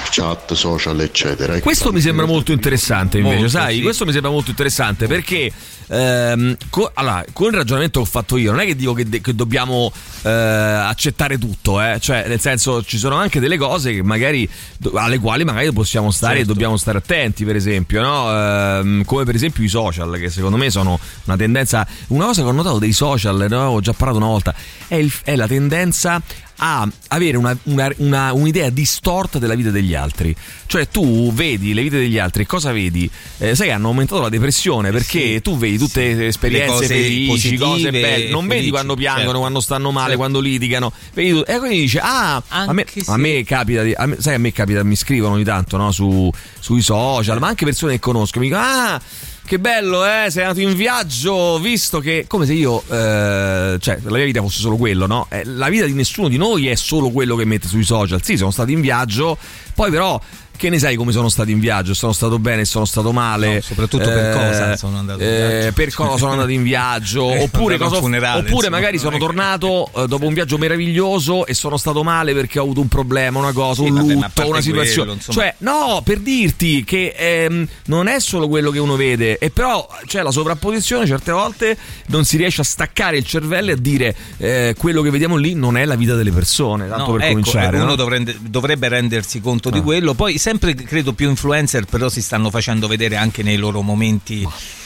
chat, social, eccetera. Questo mi sembra molto interessante invece, Molto, sai? sì. Questo mi sembra molto interessante perché ehm, co- allora, con il ragionamento che ho fatto io, non è che dico che, de- che dobbiamo eh, accettare tutto, eh? cioè nel senso ci sono anche delle cose che magari alle quali magari possiamo stare Certo. e dobbiamo stare attenti, per esempio, no? Ehm, come per esempio i social, che secondo me sono una tendenza. Una cosa che ho notato dei social, ne avevo già parlato una volta, è, il- è la tendenza a avere una, una, una, un'idea distorta della vita degli altri. Cioè tu vedi le vite degli altri, cosa vedi? Eh, sai che hanno aumentato la depressione perché sì, tu vedi tutte le esperienze Le cose felici, positive cose belle, non e vedi felici, quando piangono, certo. quando stanno male, Certo. quando litigano. Vedi tu- e quindi dice: Ah, a me, Anche a me capita, di, a me- sai, a me capita, mi scrivono ogni tanto no, su, sui social, ma anche persone che conosco, mi dicono: Ah, che bello, eh, sei andato in viaggio, visto che. Come se io, eh, cioè, la mia vita fosse solo quello, no? Eh, la vita di nessuno di noi è solo quello che mette sui social. Sì, sono stato in viaggio, poi però. Che ne sai come sono stato in viaggio? Sono stato bene, sono stato male. No, soprattutto per cosa sono andato in eh, viaggio. per cosa sono andato in viaggio? Eh, oppure cosa funerale, oppure insomma. magari sono tornato eh, dopo un viaggio meraviglioso e sono stato male perché ho avuto un problema, una cosa, Sì, un vabbè, lutto, una situazione. quello, cioè, no, per dirti che ehm, non è solo quello che uno vede, e però c'è la sovrapposizione, certe volte non si riesce a staccare il cervello e a dire eh, quello che vediamo lì non è la vita delle persone, tanto No, per ecco, cominciare. uno no? dovrebbe, dovrebbe rendersi conto di Ah. quello. Poi, sempre credo più influencer, però si stanno facendo vedere anche nei loro momenti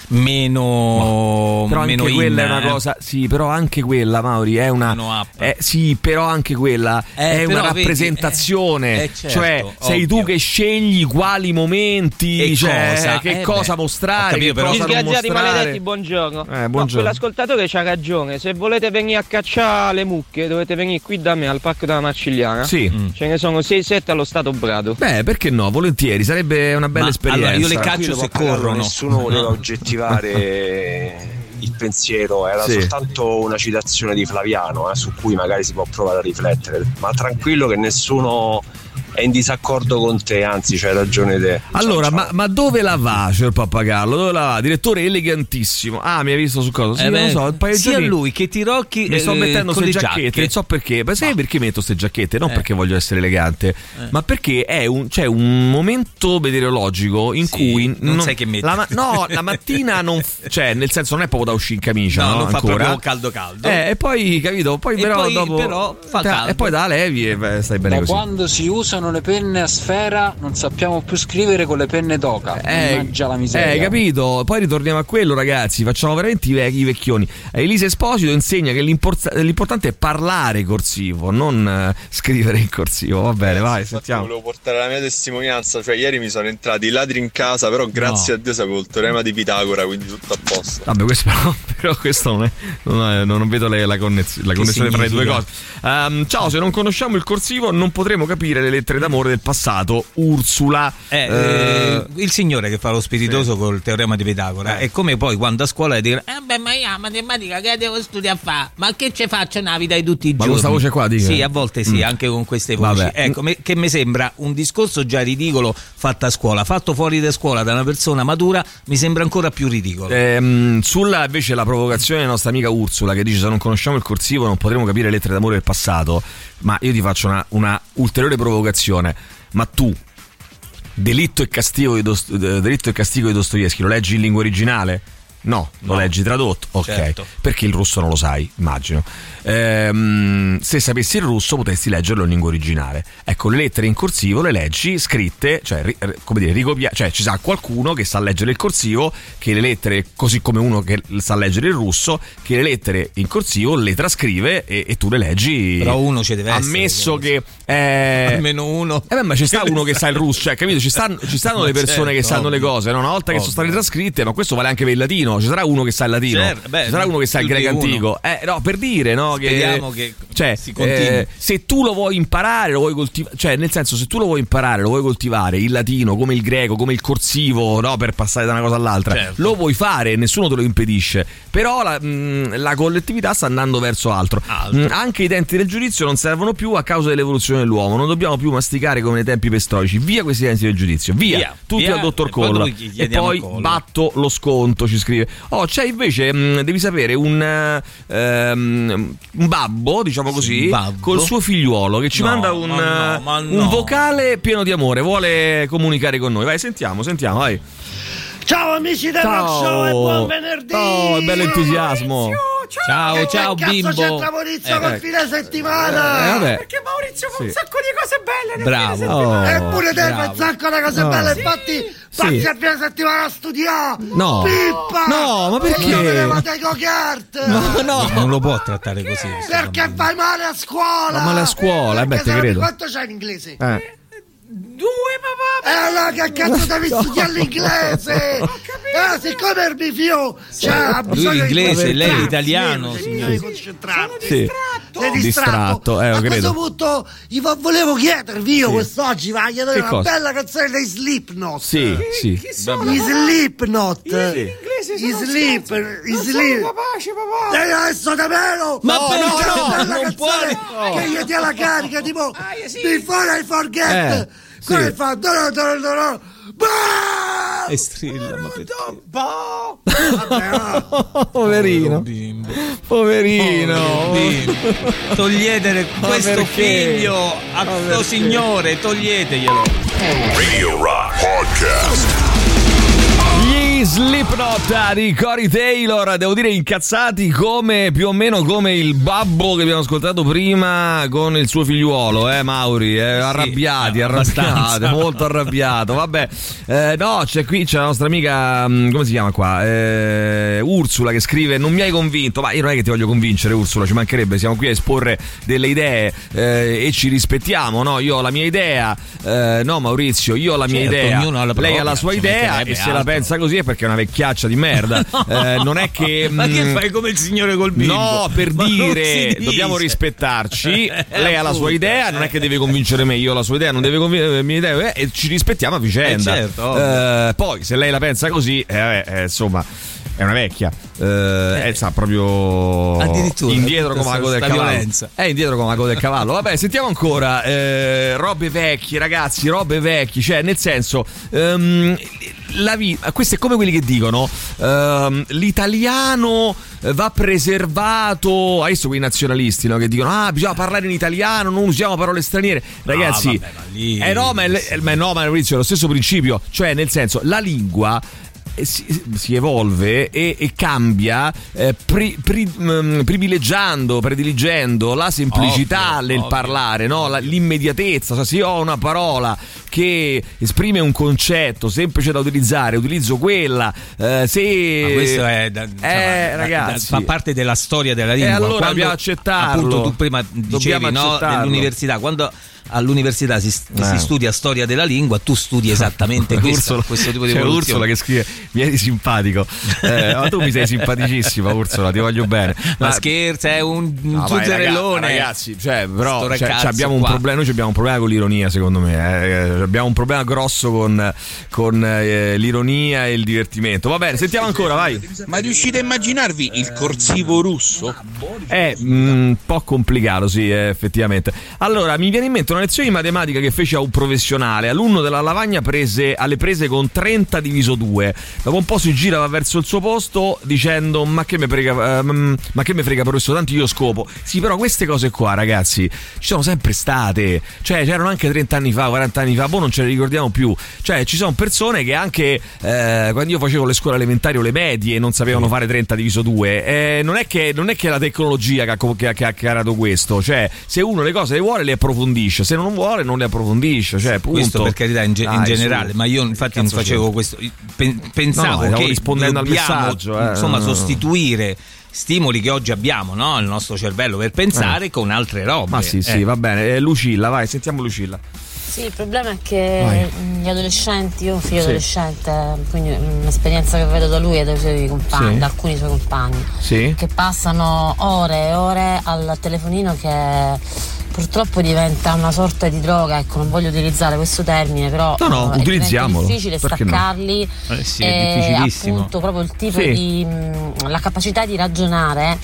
meno, Però anche meno in, quella è una eh. cosa, sì, però anche quella, Mauri, è una. Eh, sì, però anche quella Eh, è una vedi, rappresentazione. eh, eh, certo, cioè, sei ovvio. tu che scegli quali momenti, E cioè, cosa? che Eh, cosa beh, mostrare, capito, che però- cosa non mostrare. maledetti, buongiorno. Eh, No, buongiorno. quell'ascoltatore c'ha ragione. Se volete venire a cacciare le mucche, dovete venire qui da me al parco della Marcigliana. Sì. Mm. Ce ne sono 6-7 allo stato Brado. Beh, perché no? Volentieri, sarebbe una bella Ma, esperienza. allora, io le caccio se corrono. Nessuno voleva oggettivare il pensiero, era Sì. soltanto una citazione di Flaviano eh, su cui magari si può provare a riflettere. Ma tranquillo che nessuno è in disaccordo con te, anzi c'hai ragione te. Allora, ma, ma dove la va, signor Pappagallo? Dove la va? Direttore elegantissimo. Ah, mi hai visto su cosa? Sì, Eh non beh, lo so, un paio di sia lui che Tirocchi Mi sto eh, mettendo queste le giacchette, giacche. non so perché. Ma sai perché metto queste giacchette? Non Eh. perché voglio essere elegante, Eh. ma perché è un, c'è un momento meteorologico in Sì, cui. non sai che metti. la no, la mattina non. cioè, nel senso, non è proprio da uscire in camicia, No, no? non fa Ancora. proprio caldo caldo. Eh, e poi, capito? Poi E però poi, dopo. però, fa Te- caldo. E poi da levi e beh, stai bene Da così. quando si usano le penne a sfera non sappiamo più scrivere con le penne d'oca. Eh, Mannaggia la miseria. eh, capito? Poi ritorniamo a quello, ragazzi. Facciamo veramente i vecchi i vecchioni. Eh, Elisa Esposito insegna che l'import- l'importante è parlare corsivo, non eh, scrivere in corsivo. Va bene, vai, sentiamo. Volevo portare la mia testimonianza, cioè ieri mi sono entrati i ladri in casa, però grazie a Dio sapevo il teorema di Pitagora, quindi tutto a posto. Vabbè, questo però, però questo non è. Non, è- non vedo le- la, connez- la connessione tra le due cose. significa? Ehm, ciao, se non conosciamo il corsivo, non potremo capire le lettere d'amore del passato. Ursula. Eh, eh, eh, il signore che fa lo spiritoso col teorema di Pitagora è come poi quando a scuola dire eh beh ma io la matematica che devo studiare a fare ma che ci faccio nella vita di tutti i Ma giorni questa voce qua, dica? sì a volte sì Mm. anche con queste voci Vabbè. ecco me- che mi sembra un discorso già ridicolo fatto a scuola fatto fuori da scuola da una persona matura mi sembra ancora più ridicolo Ehm, sulla invece la provocazione della nostra amica Ursula che dice se non conosciamo il corsivo non potremo capire le lettere d'amore del passato ma io ti faccio una, una ulteriore provocazione ma tu delitto e castigo di, Dostoevsky lo leggi in lingua originale? No, lo No. leggi tradotto? Ok, Certo. perché il russo non lo sai, immagino. Ehm, se sapessi il russo potresti leggerlo in lingua originale. Ecco, le lettere in corsivo le leggi scritte, cioè, come dire, ricopia- cioè ci sa qualcuno che sa leggere il corsivo, che le lettere, così come uno che sa leggere il russo, che le lettere in corsivo le trascrive e, e tu le leggi. Però uno ci deve essere, Ammesso che... eh, almeno uno eh beh, ma ci sta uno che sa il russo, cioè, capito? Ci stanno, ci stanno le persone che certo, sanno le ovvio. cose, no? Una volta che sono state Ovvio. trascritte, ma questo vale anche per il latino. Ci sarà uno che sa il latino, Certo, beh, ci sarà uno che sa il greco antico. Eh, no, per dire, no? Che, che cioè, si eh, se tu lo vuoi imparare, lo vuoi coltivare, cioè, nel senso, se tu lo vuoi imparare, lo vuoi coltivare il latino come il greco, come il corsivo, no? Per passare da una cosa all'altra, Certo. lo puoi fare, nessuno te lo impedisce. Però la, mh, la collettività sta andando verso altro. Altro. Mh, anche i denti del giudizio non servono più a causa dell'evoluzione dell'uomo. Non dobbiamo più masticare come nei tempi preistorici. Via questi denti del giudizio, via, Via, tutti via, al dottor e poi Colla. E poi a Colla. batto lo sconto, ci scrive. Oh, c'è invece, mh, devi sapere, un, eh, ehm, un babbo, diciamo così, un babbo? col suo figliuolo che ci No, manda un, ma no, eh, ma un no. vocale pieno di amore. Vuole comunicare con noi. Vai, sentiamo, sentiamo, vai. Ciao amici del Rock Show e buon venerdì! Oh, bello entusiasmo. Ciao, Che ciao, cazzo bimbo. c'entra Maurizio Eh, col ecco. fine settimana? Eh, vabbè. Perché Maurizio fa Sì. un sacco di cose belle nel Bravo. fine settimana. Oh, Eppure te fai bravo. un sacco di cose Oh. belle, Sì. infatti passi Sì. a fine settimana a studiare. No. Pippa! No, ma perché? Io me ne vado ai go-kart. Ma no. Non lo può trattare così. Perché fai male a scuola? Ma male a scuola, eh, beh, Perché te se no credo. Quanto c'hai in inglese? Eh. Due papà! E allora che cazzo devi studiare l'inglese? Eh, siccome il mio figlio c'ha Lui bisogno di l'inglese, lei l'italiano, signore. concentrarti. Sì. Sei Distratto, eh, lo a credo. questo punto volevo chiedervi io Sì. quest'oggi va a chiedere Che una cosa? bella canzone dei Slipknot. Sì, sì. Gli Slipknot. Sì. Gli Slip, gli Slip. capace, papà. Dai adesso da meno! Ma no, perché no, no? una bella Non canzone puoi. che gli dia la carica, tipo sì. Before I Forget! Eh, Come sì. fa? No, no, no, no, no. Bah! E strilla, ma perché? Vabbè. Poverino. Bimbo. Poverino. Bimbo. Togliete Ma questo figlio a questo signore, toglieteglielo. Radio Rock Podcast. Slipknot di Cory Taylor, devo dire incazzati come più o meno come il babbo che abbiamo ascoltato prima con il suo figliuolo, eh Mauri, eh, arrabbiati, eh, arrabbiati, abbastanza. molto arrabbiato. Vabbè, eh, no, c'è qui c'è la nostra amica, mm, come si chiama qua? Eh, Ursula che scrive "Non mi hai convinto". Ma io non è che ti voglio convincere, Ursula, ci mancherebbe, siamo qui a esporre delle idee eh, e ci rispettiamo, no? Io ho la mia idea, eh, no Maurizio, io ho la mia Certo, idea. la Lei ha la sua idea e se la altro. pensa così è perché è una vecchiaccia di merda. Eh, non è che. Ma che mm, fai come il signore col bimbo? No, per Ma dire, dobbiamo rispettarci. Eh, Lei ha la sua idea, non è che deve convincere me, io ho la sua idea, non deve convincere la mia idea, eh, e ci rispettiamo a vicenda. Eh, certo. Eh, poi, se lei la pensa così, eh, eh, insomma, è una vecchia. Eh, eh, sa proprio indietro come coda del cavallo. violenza. È indietro come coda del cavallo. Vabbè, sentiamo ancora. eh, robe vecchie, ragazzi, robe vecchie. Cioè, nel senso, ehm, la vi- questo è come quelli che dicono: ehm, l'italiano va preservato. Visto quei nazionalisti no? che dicono: Ah, bisogna parlare in italiano, non usiamo parole straniere. Ragazzi, vabbè, ma lì- eh no, ma, è, ma no, ma Maurizio, è lo stesso principio. Cioè, nel senso, la lingua si, si evolve e, e cambia eh, pri- pri- mm, privilegiando, prediligendo la semplicità Ovvio, nel ovvio. parlare, no? La- l'immediatezza. Cioè, se io ho una parola che esprime un concetto semplice da utilizzare, utilizzo quella. eh, se Ma questo è da- Eh, insomma, da- ragazzi. da- fa parte della storia della lingua. allora Quando, dobbiamo accettarlo. Appunto, tu prima dicevi no, accettarlo. nell'università, quando all'università si, si Eh. studia storia della lingua, tu studi esattamente questo, Ursula, questo tipo di c'è evoluzione. Ursula che scrive mi eri simpatico eh, ma tu mi sei simpaticissima Ursula ti voglio bene Ma scherza, è un, No, raga- ragazzi, cioè, però cioè, abbiamo un problema, noi abbiamo un problema con l'ironia, secondo me. eh. Abbiamo un problema grosso con, con, eh, l'ironia e il divertimento. Va bene, sentiamo ancora, vai. Ma riuscite a immaginarvi il corsivo russo? È mm, un po' complicato, sì, eh, effettivamente. Allora, mi viene in mente una lezione di matematica che fece a un professionale. Alunno della lavagna prese alle prese con 30 diviso 2. Dopo un po' si gira va verso il suo posto dicendo: Ma che me frega, ehm, ma che me frega, professore? Tanto io scopo. Sì, però queste cose qua, ragazzi, ci sono sempre state. Cioè, c'erano anche 30 anni fa, 40 anni fa, poi non ce le ricordiamo più. Cioè, ci sono persone che anche eh, quando io facevo le scuole elementari o le medie non sapevano fare 30 diviso 2. Eh, non, è che, non è che è la tecnologia che ha, che ha- che ha creato questo. Cioè, se uno le cose le vuole, le approfondisce. Se non vuole, non le approfondisce. Cioè, punto. Questo per carità in, ge- in Dai, generale, su. ma io infatti non facevo c'è? questo. Pen- pensavo No, che rispondendo al dobbiamo, messaggio, eh. insomma, No, sostituire stimoli che oggi abbiamo no? il nostro cervello per pensare con altre robe. Ma sì, sì, Eh. va bene. Eh, Lucilla, vai, sentiamo Lucilla. Sì, il problema è che Vai. gli adolescenti, io ho un figlio Sì. adolescente, quindi un'esperienza che vedo da lui e dai suoi compagni, Sì. da alcuni suoi compagni, Sì. che passano ore e ore al telefonino che purtroppo diventa una sorta di droga, ecco, non voglio utilizzare questo termine, però No, no, eh, utilizziamolo. è difficile Perché no? staccarli Eh sì, è difficilissimo. appunto proprio il tipo Sì. di mh, la capacità di ragionare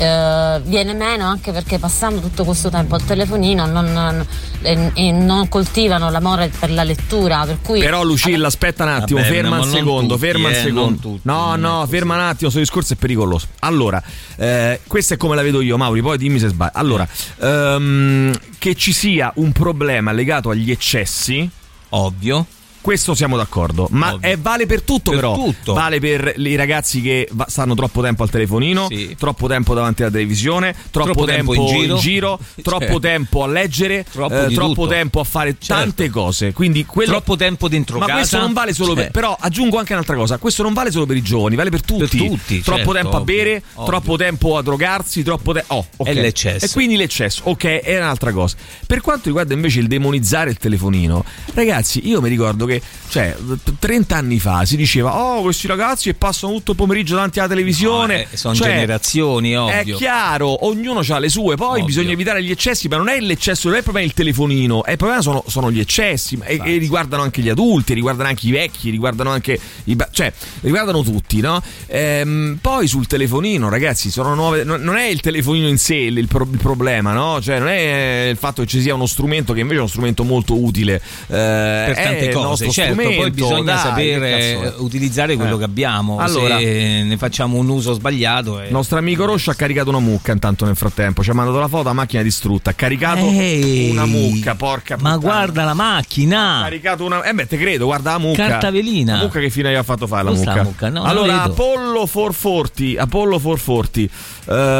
eh, viene meno anche perché passando tutto questo tempo al telefonino non, non- e- e non coltivano l'amore per la lettura, per cui Però Lucilla, aspetta un attimo, Vabbè, ferma ma un secondo, tutti, ferma un eh, secondo. tutti, no, no, ferma un attimo, questo discorso è pericoloso. Allora, eh, questa è come la vedo io, Mauri, poi dimmi se sbaglio. Allora, ehm, che ci sia un problema legato agli eccessi, Ovvio. Questo siamo d'accordo, ma è, vale per tutto Per però. tutto. Vale per i ragazzi che va- stanno troppo tempo al telefonino, Sì. troppo tempo davanti alla televisione, troppo, Troppo tempo in giro. troppo Certo. tempo a leggere, Troppo eh, troppo tempo a fare Certo. tante cose. Quindi quello- Troppo tempo dentro ma casa. questo non vale solo per. Cioè. Però aggiungo anche un'altra cosa: questo non vale solo per i giovani, vale per tutti. tutti, troppo certo, tempo a ovvio, bere, ovvio. troppo tempo a drogarsi, troppo tempo. Oh, ok. È l'eccesso. E quindi l'eccesso, ok, è un'altra cosa. Per quanto riguarda invece il demonizzare il telefonino, ragazzi, io mi ricordo che, cioè, t- 30 anni fa si diceva, oh, questi ragazzi che passano tutto il pomeriggio davanti alla televisione. eh, sono Cioè, generazioni, ovvio. È chiaro, ognuno ha le sue, poi Ovvio. bisogna evitare gli eccessi, ma non è l'eccesso, non è il problema il telefonino, è il problema sono, sono gli eccessi ma- e, e riguardano anche gli adulti, riguardano anche i vecchi, riguardano anche i ba- cioè riguardano tutti, no? Ehm, poi sul telefonino, ragazzi, sono nuove non non è il telefonino in sé il, pro- il problema, no? Cioè non è il fatto che ci sia uno strumento che invece è uno strumento molto utile eh, per tante il cose, nostro certo, poi bisogna dai, sapere è? utilizzare quello Eh. che abbiamo. Allora- Se ne facciamo un uso sbagliato, eh. Il nostro amico Roscio ha caricato una mucca intanto nel frattempo. Ci ha mandato la foto a macchina distrutta. Ha caricato Ehi, una mucca, porca Ma puttana. guarda la macchina! Ha caricato una. Eh beh, te credo, guarda la mucca. Carta velina. La mucca che fine gli ha fatto fare la mucca? la mucca? No, allora, la. Apollo 440. Apollo 440.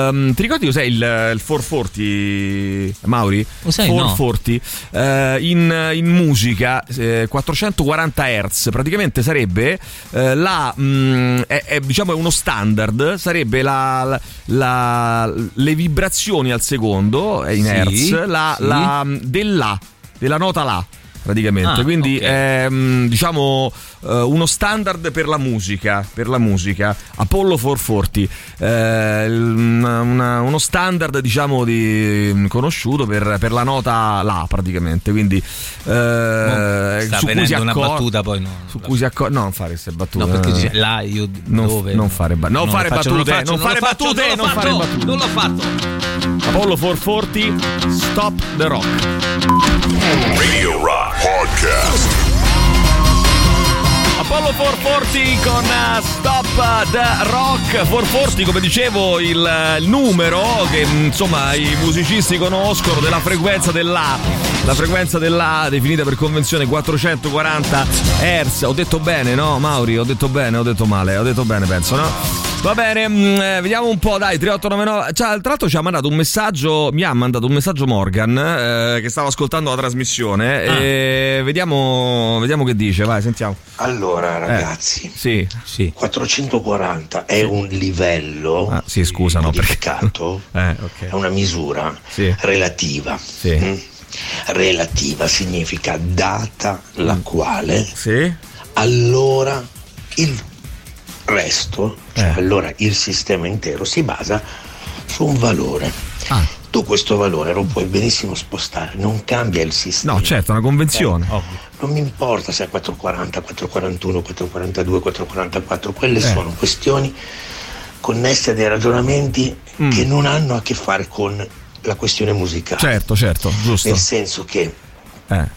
Ehm, ti ricordi cos'è il, il 440, Mauri? Lo sai, no. 440. Eh, in, in musica, eh, 440 Hz. Praticamente sarebbe eh, la. mm, è, è, diciamo è uno standard. Sarebbe la, la- le vibrazioni al secondo eh, in Sì, Hertz. La, sì. la, della, della nota La. Praticamente, Ah, quindi ok. è mm, diciamo eh, uno standard per la musica. Per la musica, Apollo 440, eh, una- una- uno standard diciamo di, mm, conosciuto per, per la nota La praticamente. Quindi eh, sta su cui si venendo una accor- battuta, poi no. Su cui si accor- no, non fare queste battute. No, perché dice là io non, dove? non fare, ba- non Non fare lo faccio, non lo battute, faccio, non fare battute, non fare battute. non l'ho fatto. Apollo 440, Stop the Rock. Radio Rock Podcast. Apollo 440 con eh, Stop the Rock. 440 come dicevo il, il numero che mm, insomma i musicisti conoscono della frequenza dell'A la frequenza dell'A definita per convenzione 440 Hz ho detto bene no Mauri? Ho detto bene ho detto male? Ho detto bene penso no Va bene, mm, eh, vediamo un po', dai, 3899. Cioè, tra l'altro ci ha mandato un messaggio, mi ha mandato un messaggio Morgan, eh, che stava ascoltando la trasmissione. Ah. E vediamo, vediamo che dice, vai, sentiamo. Allora, Eh, ragazzi, sì, sì. 440 è un livello Ah, sì, scusa, no, perché... Eh, ok. è una misura Sì. relativa. Sì. Mm? Relativa significa data la Mm. quale Sì. allora il resto, cioè Eh. allora il sistema intero si basa su un valore. Ah. Tu questo valore lo puoi benissimo spostare, non cambia il sistema. No, certo, è una convenzione. Eh, Non mi importa se è 440, 441, 442, 444, quelle Eh. sono questioni connesse a dei ragionamenti Mm. che non hanno a che fare con la questione musicale. Certo, certo, giusto. Nel senso che Eh.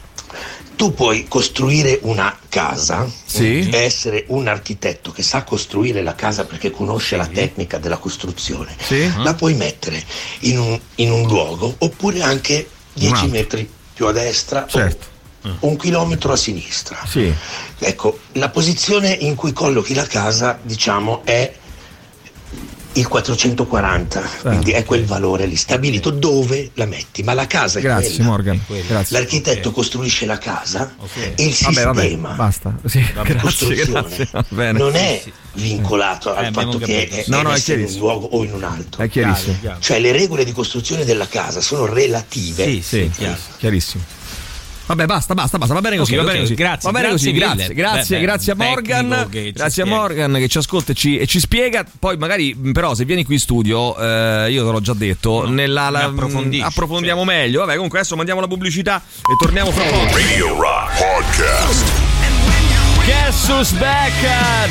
Tu puoi costruire una casa Sì. e essere un architetto che sa costruire la casa perché conosce la tecnica della costruzione. Sì. La puoi mettere in un, in un luogo oppure anche 10 altro. metri più a destra Certo. o un chilometro a sinistra. Sì. Ecco, la posizione in cui collochi la casa, diciamo, è il 440, quindi è quel valore lì stabilito dove la metti, ma la casa è Grazie quella. Morgan. Grazie. L'architetto costruisce la casa e il Vabbè, vabbè, sistema basta. Sì, grazie, grazie. Non è vincolato al abbiamo fatto che è, No, no, è in un chiarissimo. luogo o in un altro. È chiarissimo. Cioè le regole di costruzione della casa sono relative. Sì, sì, chiarissimo. Vabbè, basta, basta, basta. Va bene così, Ok, va bene ok, così. grazie, va bene grazie così, grazie, grazie, Beh, grazie a beh, Morgan. che ci Grazie a. Morgan che ci ascolta e ci, e ci spiega. Poi magari, però, se vieni qui in studio, eh, io te l'ho già detto, nella, la- mh, approfondiamo meglio. Vabbè, comunque adesso mandiamo la pubblicità e torniamo fra poco. Radio Rock Podcast. Guess who's back?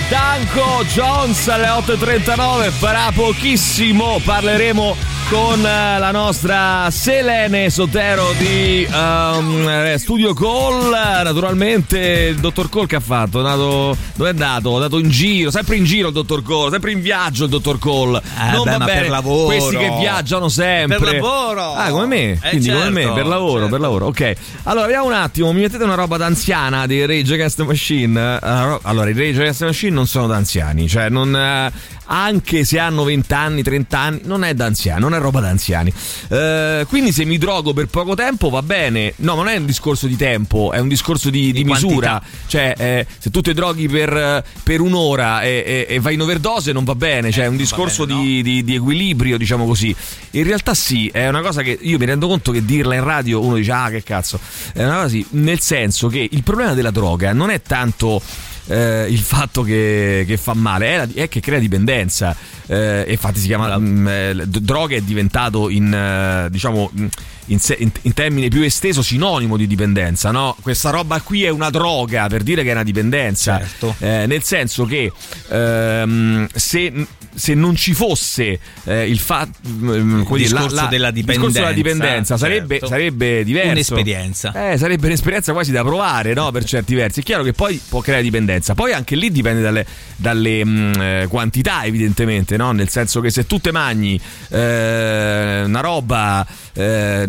Danko Jones alle 8.39. Fra pochissimo parleremo con eh, la nostra Selene Sotero di um, Studio Call. Naturalmente il dottor Call che ha fatto? È andato, dove è andato? È andato in giro, sempre in giro il dottor Call, sempre in viaggio il dottor Call. Eh, non beh, va ma bene. per lavoro. Questi che viaggiano sempre. Per lavoro. Ah, come me. Eh, Quindi come me, certo, per lavoro, certo. per lavoro. Ok. Allora, vediamo un attimo, mi mettete una roba d'anziana di Rage Against the Machine. Eh, Allora, i Rage Against the Machine non sono da anziani, cioè non eh, anche se hanno 20 anni, 30 anni, non è da anziani, non è roba da anziani. Eh, quindi se mi drogo per poco tempo va bene. No, non è un discorso di tempo, è un discorso di, di misura. Cioè, eh, se tu ti droghi per, per un'ora e, e- e vai in overdose non va bene, cioè è un discorso di, di- di equilibrio, diciamo così. In realtà sì, è una cosa che io mi rendo conto che dirla in radio uno dice ah che cazzo, è una cosa sì, nel senso che il problema della droga non è tanto eh, il fatto che, che fa male, è, la- è che crea dipendenza. Eh, infatti si chiama mm, eh, droga è diventato in eh, diciamo mm, in, se- in- in termine più esteso sinonimo di dipendenza, no? Questa roba qui è una droga per dire che è una dipendenza, Certo. Eh, nel senso che ehm, se, se non ci fosse eh, il fatto Il discorso della discorso della dipendenza, dipendenza sarebbe, certo. sarebbe diverso. Un'esperienza. Eh, sarebbe un'esperienza quasi da provare, no? Per certi versi. È chiaro che poi può creare dipendenza. Poi anche lì dipende dalle, dalle, mh, eh, quantità, evidentemente, no? Nel senso che se tu te mangi eh, una roba. Eh,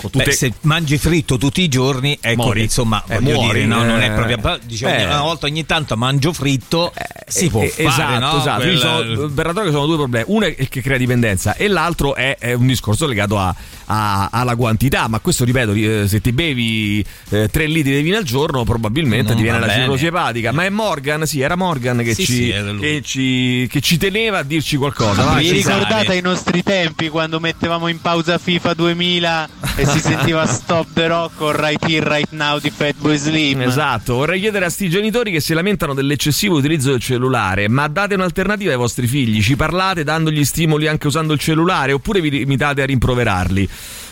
tutte- Beh, se mangi fritto tutti i giorni, ecco, Muori. insomma, Eh, voglio muori, dire, no, non è eh. proprio. Diciamo, Eh. una volta ogni tanto mangio fritto, si può Eh, fare, esatto, no? esatto. Quel- Quindi sono- per la droga sono due problemi. Uno è che crea dipendenza e l'altro è, è un discorso legato a- a- alla quantità. Ma questo, ripeto, eh, se ti bevi 3 litri di vino al giorno, probabilmente Non ti viene la cirrosi epatica. Ma è Morgan, sì, era Morgan che, Sì, ci, sì, era che, ci, che ci teneva a dirci qualcosa. Vai, Vi ricordate i nostri tempi quando mettevamo in pausa FIFA 2000 e si sentiva Stop the Rock o Right Here Right Now di Fatboy Slim? Esatto, vorrei chiedere a sti genitori che si lamentano dell'eccessivo utilizzo del cellulare, ma date un'alternativa ai vostri figli, ci parlate dandogli stimoli anche usando il cellulare oppure vi limitate a rimproverarli?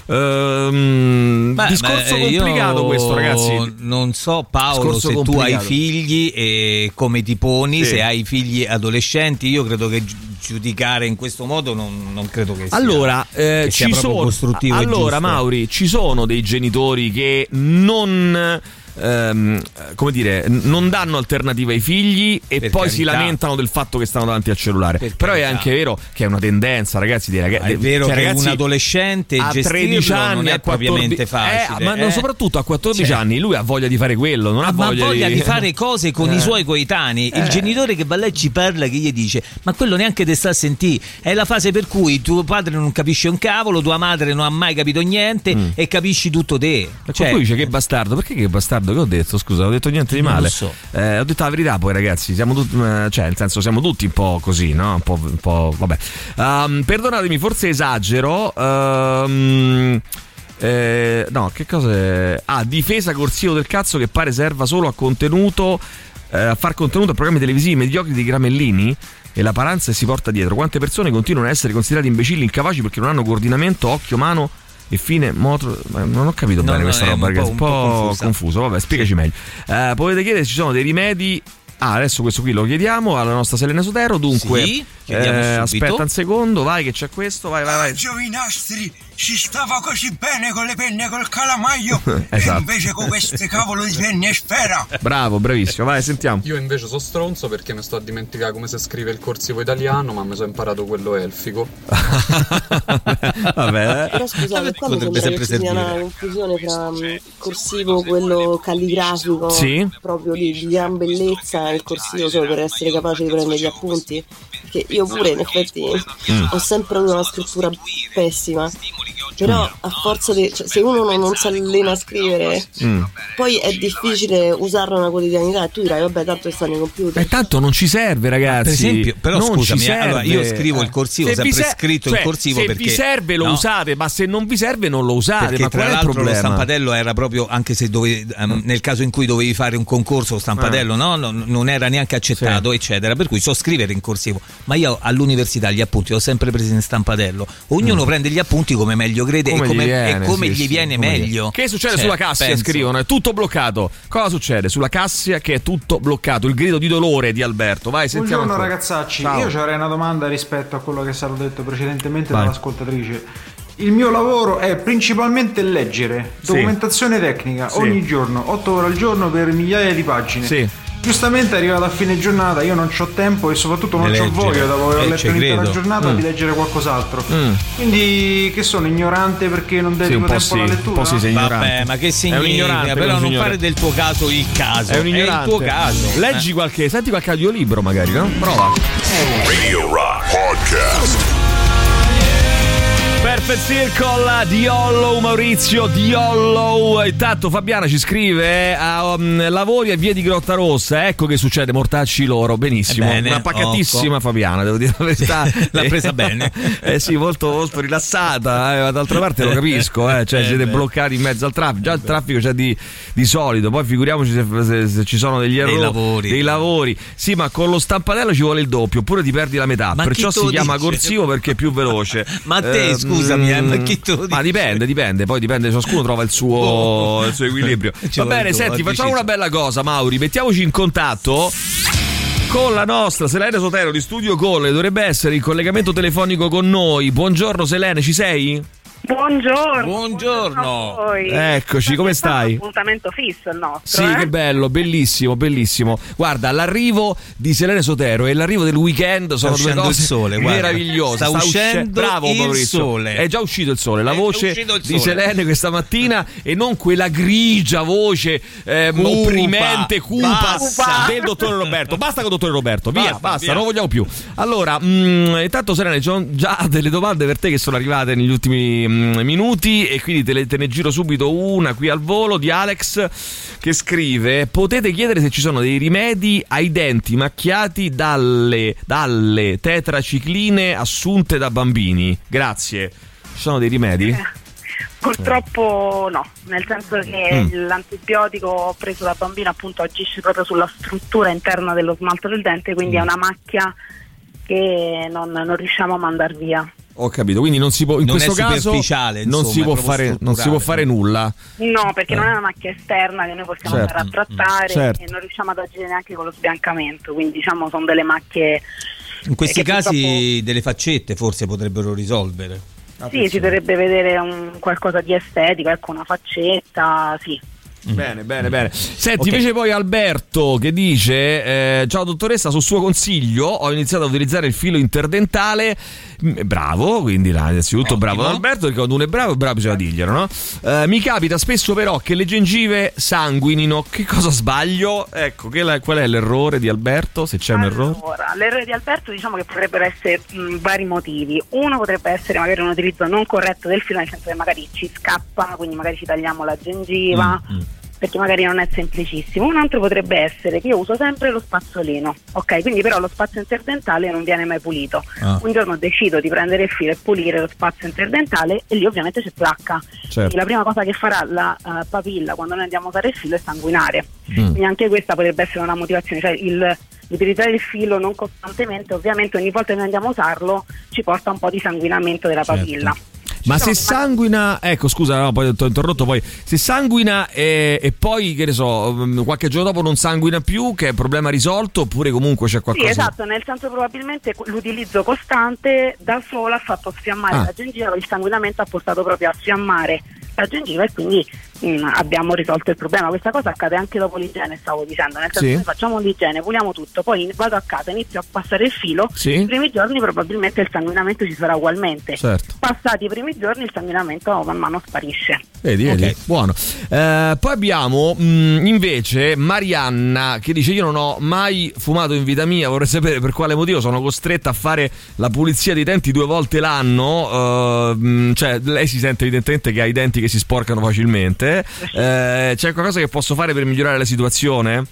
Ehm, Beh, discorso beh, complicato questo, ragazzi. Non so, Paolo, Discorso se tu hai complicato. figli e come ti poni, Sì. se hai figli adolescenti, io credo che gi- giudicare in questo modo non, non credo che sia, Allora, eh, che sia ci sono, costruttivo allora. Mauri, ci sono dei genitori che non ehm, come dire, non danno alternative ai figli e Per poi si carità. lamentano del fatto che stanno davanti al cellulare. Però è carità. anche vero che è una tendenza, ragazzi, dei ragazzi. È vero cioè, che ragazzi, un adolescente a gestirlo 13 anni è a 14 propriamente eh, facile, ma eh. soprattutto a 14 Cioè. anni lui ha voglia di fare quello, non ha ma voglia, voglia di fare cose con Eh. i suoi coetanei. Il Eh. genitore che va e ci parla, che gli dice: Ma quello neanche te sta a sentire. È la fase per cui tuo padre non capisce un cavolo, tua madre non ha mai capito niente Mm. e capisci tutto te. Cioè, qualcuno dice che bastardo, perché che bastardo? Che ho detto? Scusa, ho detto niente di male. so. Eh, ho detto la verità, poi, ragazzi. Siamo tutti, eh, cioè, nel senso, siamo tutti un po' così, no? Un po'. un po'- vabbè. Ehm, perdonatemi, forse esagero. Ehm, eh, no, che cosa è? Ah, difesa corsivo del cazzo che pare serva solo a contenuto. eh, a far contenuto a programmi televisivi mediocri di Gramellini. E la paranza si porta dietro. Quante persone continuano a essere considerate imbecilli, incapaci perché non hanno coordinamento, occhio, mano e fine moto. ma Non ho capito No, bene no, questa roba, un ragazzi. Un po', un po' confusa. confuso. Vabbè, spiegaci meglio. Eh, potete chiedere se ci sono dei rimedi. Ah, adesso questo qui lo chiediamo alla nostra Selena Sotero. Dunque, Sì, eh, aspetta un secondo, vai, che c'è questo. Vai, vai, vai. Giovi nostri si stava così bene con le penne e col calamaio Esatto. e invece con queste cavolo di penne e sfera Bravo, bravissimo. Vai, sentiamo. Io invece sono stronzo perché mi sto a dimenticare come si scrive il corsivo italiano, ma mi sono imparato quello elfico. Vabbè, Però scusate, qua mi Potrebbe sembra sempre che ci sia una confusione tra mm, corsivo, quello calligrafico, Sì. proprio di, di gran bellezza, e il corsivo solo per essere capace di prendere gli appunti. Perché io pure, in effetti, Mm. ho sempre avuto una scrittura pessima. getting Però a forza di. cioè, se uno non, non si allena a scrivere, Mm. poi è difficile usarlo nella quotidianità. E tu dirai, vabbè, tanto stanno i computer. E tanto non ci serve, ragazzi. Per esempio, però non scusami, ci serve. allora, io scrivo il corsivo, Se sempre ser- scritto il cioè, corsivo se perché- vi serve lo no. usate, ma se non vi serve non lo usate. Perché ma tra qual è il l'altro lo problema? stampatello era proprio, anche se dovevi, ehm, nel caso in cui dovevi fare un concorso, lo stampatello Ah. no, non, non era neanche accettato, eccetera. Per cui so scrivere in corsivo. Ma io all'università gli appunti li ho sempre presi in stampatello. Ognuno prende gli appunti come meglio crede Come e come, gli viene, come sì, gli sì, viene come gli- meglio. Che succede Cioè, sulla Cassia? penso. Scrivono, è tutto bloccato. Cosa succede sulla Cassia che è tutto bloccato? Il grido di dolore di Alberto. Vai, sentiamo. Buongiorno ancora. ragazzacci, Ciao. io avrei una domanda rispetto a quello che è stato detto precedentemente Vai. dall'ascoltatrice. Il mio lavoro è principalmente leggere Sì. documentazione tecnica Sì. ogni giorno, 8 ore al giorno per migliaia di pagine. Sì. Giustamente arrivato a fine giornata io non ho tempo e soprattutto non ho voglia dopo aver Eh, letto un'intera giornata Mm. di leggere qualcos'altro. Mm. Quindi che sono ignorante perché non Sì, dedico un po' tempo sì, alla un lettura? po' sì, sei ignorante. Vabbè, ma che È un significa? ignorante Però non signore. fare del tuo caso il caso. È un ignorante. il tuo caso. Leggi qualche, senti qualche audiolibro magari, no? Prova. Radio Rock Podcast. Perfect Circle di Hollow Maurizio di Hollow intanto Fabiana ci scrive a, um, lavori a via di Grotta Rossa. Ecco che succede mortacci loro. Benissimo. Ebbene, una pacatissima ecco. Fabiana devo dire la verità. L'ha presa bene. eh sì molto, molto rilassata eh, ma d'altra parte lo capisco eh, cioè Eh siete bloccati in mezzo al traffico. Già il traffico c'è di, di solito. Poi figuriamoci se, se- se ci sono degli errori lavori. dei lavori. Sì ma con lo stampanello ci vuole il doppio oppure ti perdi la metà. Ma perciò si chiama dice? corsivo perché è più veloce. Ma te, eh, ma lo ma dipende, dipende, poi dipende, ciascuno trova il suo, il suo equilibrio. Va bene, senti, facciamo una bella cosa, Mauri, mettiamoci in contatto. Con la nostra Selene Sotero di Studio Colle dovrebbe essere in collegamento telefonico con noi. Buongiorno Selene, ci sei? Buongiorno. Buongiorno. Eccoci, come stai? Appuntamento fisso il nostro. Sì, eh? che bello, bellissimo, bellissimo. Guarda, l'arrivo di Selene Sotero e l'arrivo del weekend sono due uscendo cose il sole, meravigliose. Sta usce- uscendo Bravo il Maurizio. sole. È già uscito il sole, la È voce il di sole. Selene questa mattina e non quella grigia voce eh, Cupa, opprimente, cupa basta. del dottore Roberto. Basta con il dottore Roberto, via, Basta, basta, via. non vogliamo più. Allora, mm, intanto Selene, sono già delle domande per te che sono arrivate negli ultimi mm, minuti e quindi te, le- te ne giro subito una qui al volo di Alex che scrive potete chiedere se ci sono dei rimedi ai denti macchiati dalle, dalle tetracicline assunte da bambini. Grazie. Ci sono dei rimedi? Purtroppo no, nel senso che Mm. l'antibiotico preso da bambino appunto agisce proprio sulla struttura interna dello smalto del dente, quindi è una macchia che non, non riusciamo a mandare via. Ho capito, quindi non si può in Non è questo caso superficiale, non, insomma, si può fare, non si può fare nulla. No, perché Eh. non è una macchia esterna che noi possiamo Certo. andare a trattare Certo. e non riusciamo ad agire neanche con lo sbiancamento, quindi diciamo sono delle macchie In questi eh, casi delle faccette forse potrebbero risolvere. Sì, si dovrebbe vedere un qualcosa di estetico, ecco una faccetta, sì. Bene, bene, bene. Senti, Ok. invece poi Alberto che dice: eh, Ciao dottoressa, sul suo consiglio ho iniziato a utilizzare il filo interdentale. Mm, Bravo, quindi là, innanzitutto bravo ad Alberto, perché quando uno è bravo, è bravo bisogna dirglielo, no? Eh, mi capita spesso però che le gengive sanguinino. Che cosa sbaglio? Ecco, che la- qual è l'errore di Alberto? Se c'è un errore. Allora, l'errore di Alberto diciamo che potrebbero essere mh, vari motivi. Uno potrebbe essere magari un utilizzo non corretto del filo, nel senso che magari ci scappa, quindi magari ci tagliamo la gengiva. Mm, Perché magari non è semplicissimo. Un altro potrebbe essere che io uso sempre lo spazzolino, ok? Quindi però lo spazio interdentale non viene mai pulito. Ah. Un giorno decido di prendere il filo e pulire lo spazio interdentale e lì ovviamente c'è placca. Certo. La prima cosa che farà la eh, papilla quando noi andiamo a usare il filo è sanguinare. Mm. Quindi anche questa potrebbe essere una motivazione, cioè il, utilizzare il filo non costantemente, ovviamente ogni volta che noi andiamo a usarlo ci porta un po' di sanguinamento della Certo. papilla. Ma se sanguina, ecco scusa, no, poi ti ho interrotto. Poi se sanguina e, e poi che ne so, mm, qualche giorno dopo non sanguina più, che è problema risolto, oppure comunque c'è Sì, qualcosa. esatto, nel senso probabilmente l'utilizzo costante da sola ha fatto sfiammare Ah. la gengiva, il sanguinamento ha portato proprio a sfiammare la gengiva e quindi mh, abbiamo risolto il problema. Questa cosa accade anche dopo l'igiene, stavo dicendo, nel senso Sì. che noi facciamo l'igiene, puliamo tutto, poi vado a casa, inizio a passare il filo, Sì. i primi giorni probabilmente il sanguinamento ci sarà ugualmente. Certo. Passati i primi giorni il sanguinamento man mano sparisce. Vedi, vedi, buono. Eh, poi abbiamo mh, invece Marianna che dice: Io non ho mai fumato in vita mia. Vorrei sapere per quale motivo sono costretta a fare la pulizia dei denti due volte l'anno. Eh, mh, cioè, lei si sente evidentemente che ha i denti che si sporcano facilmente. Eh, c'è qualcosa che posso fare per migliorare la situazione?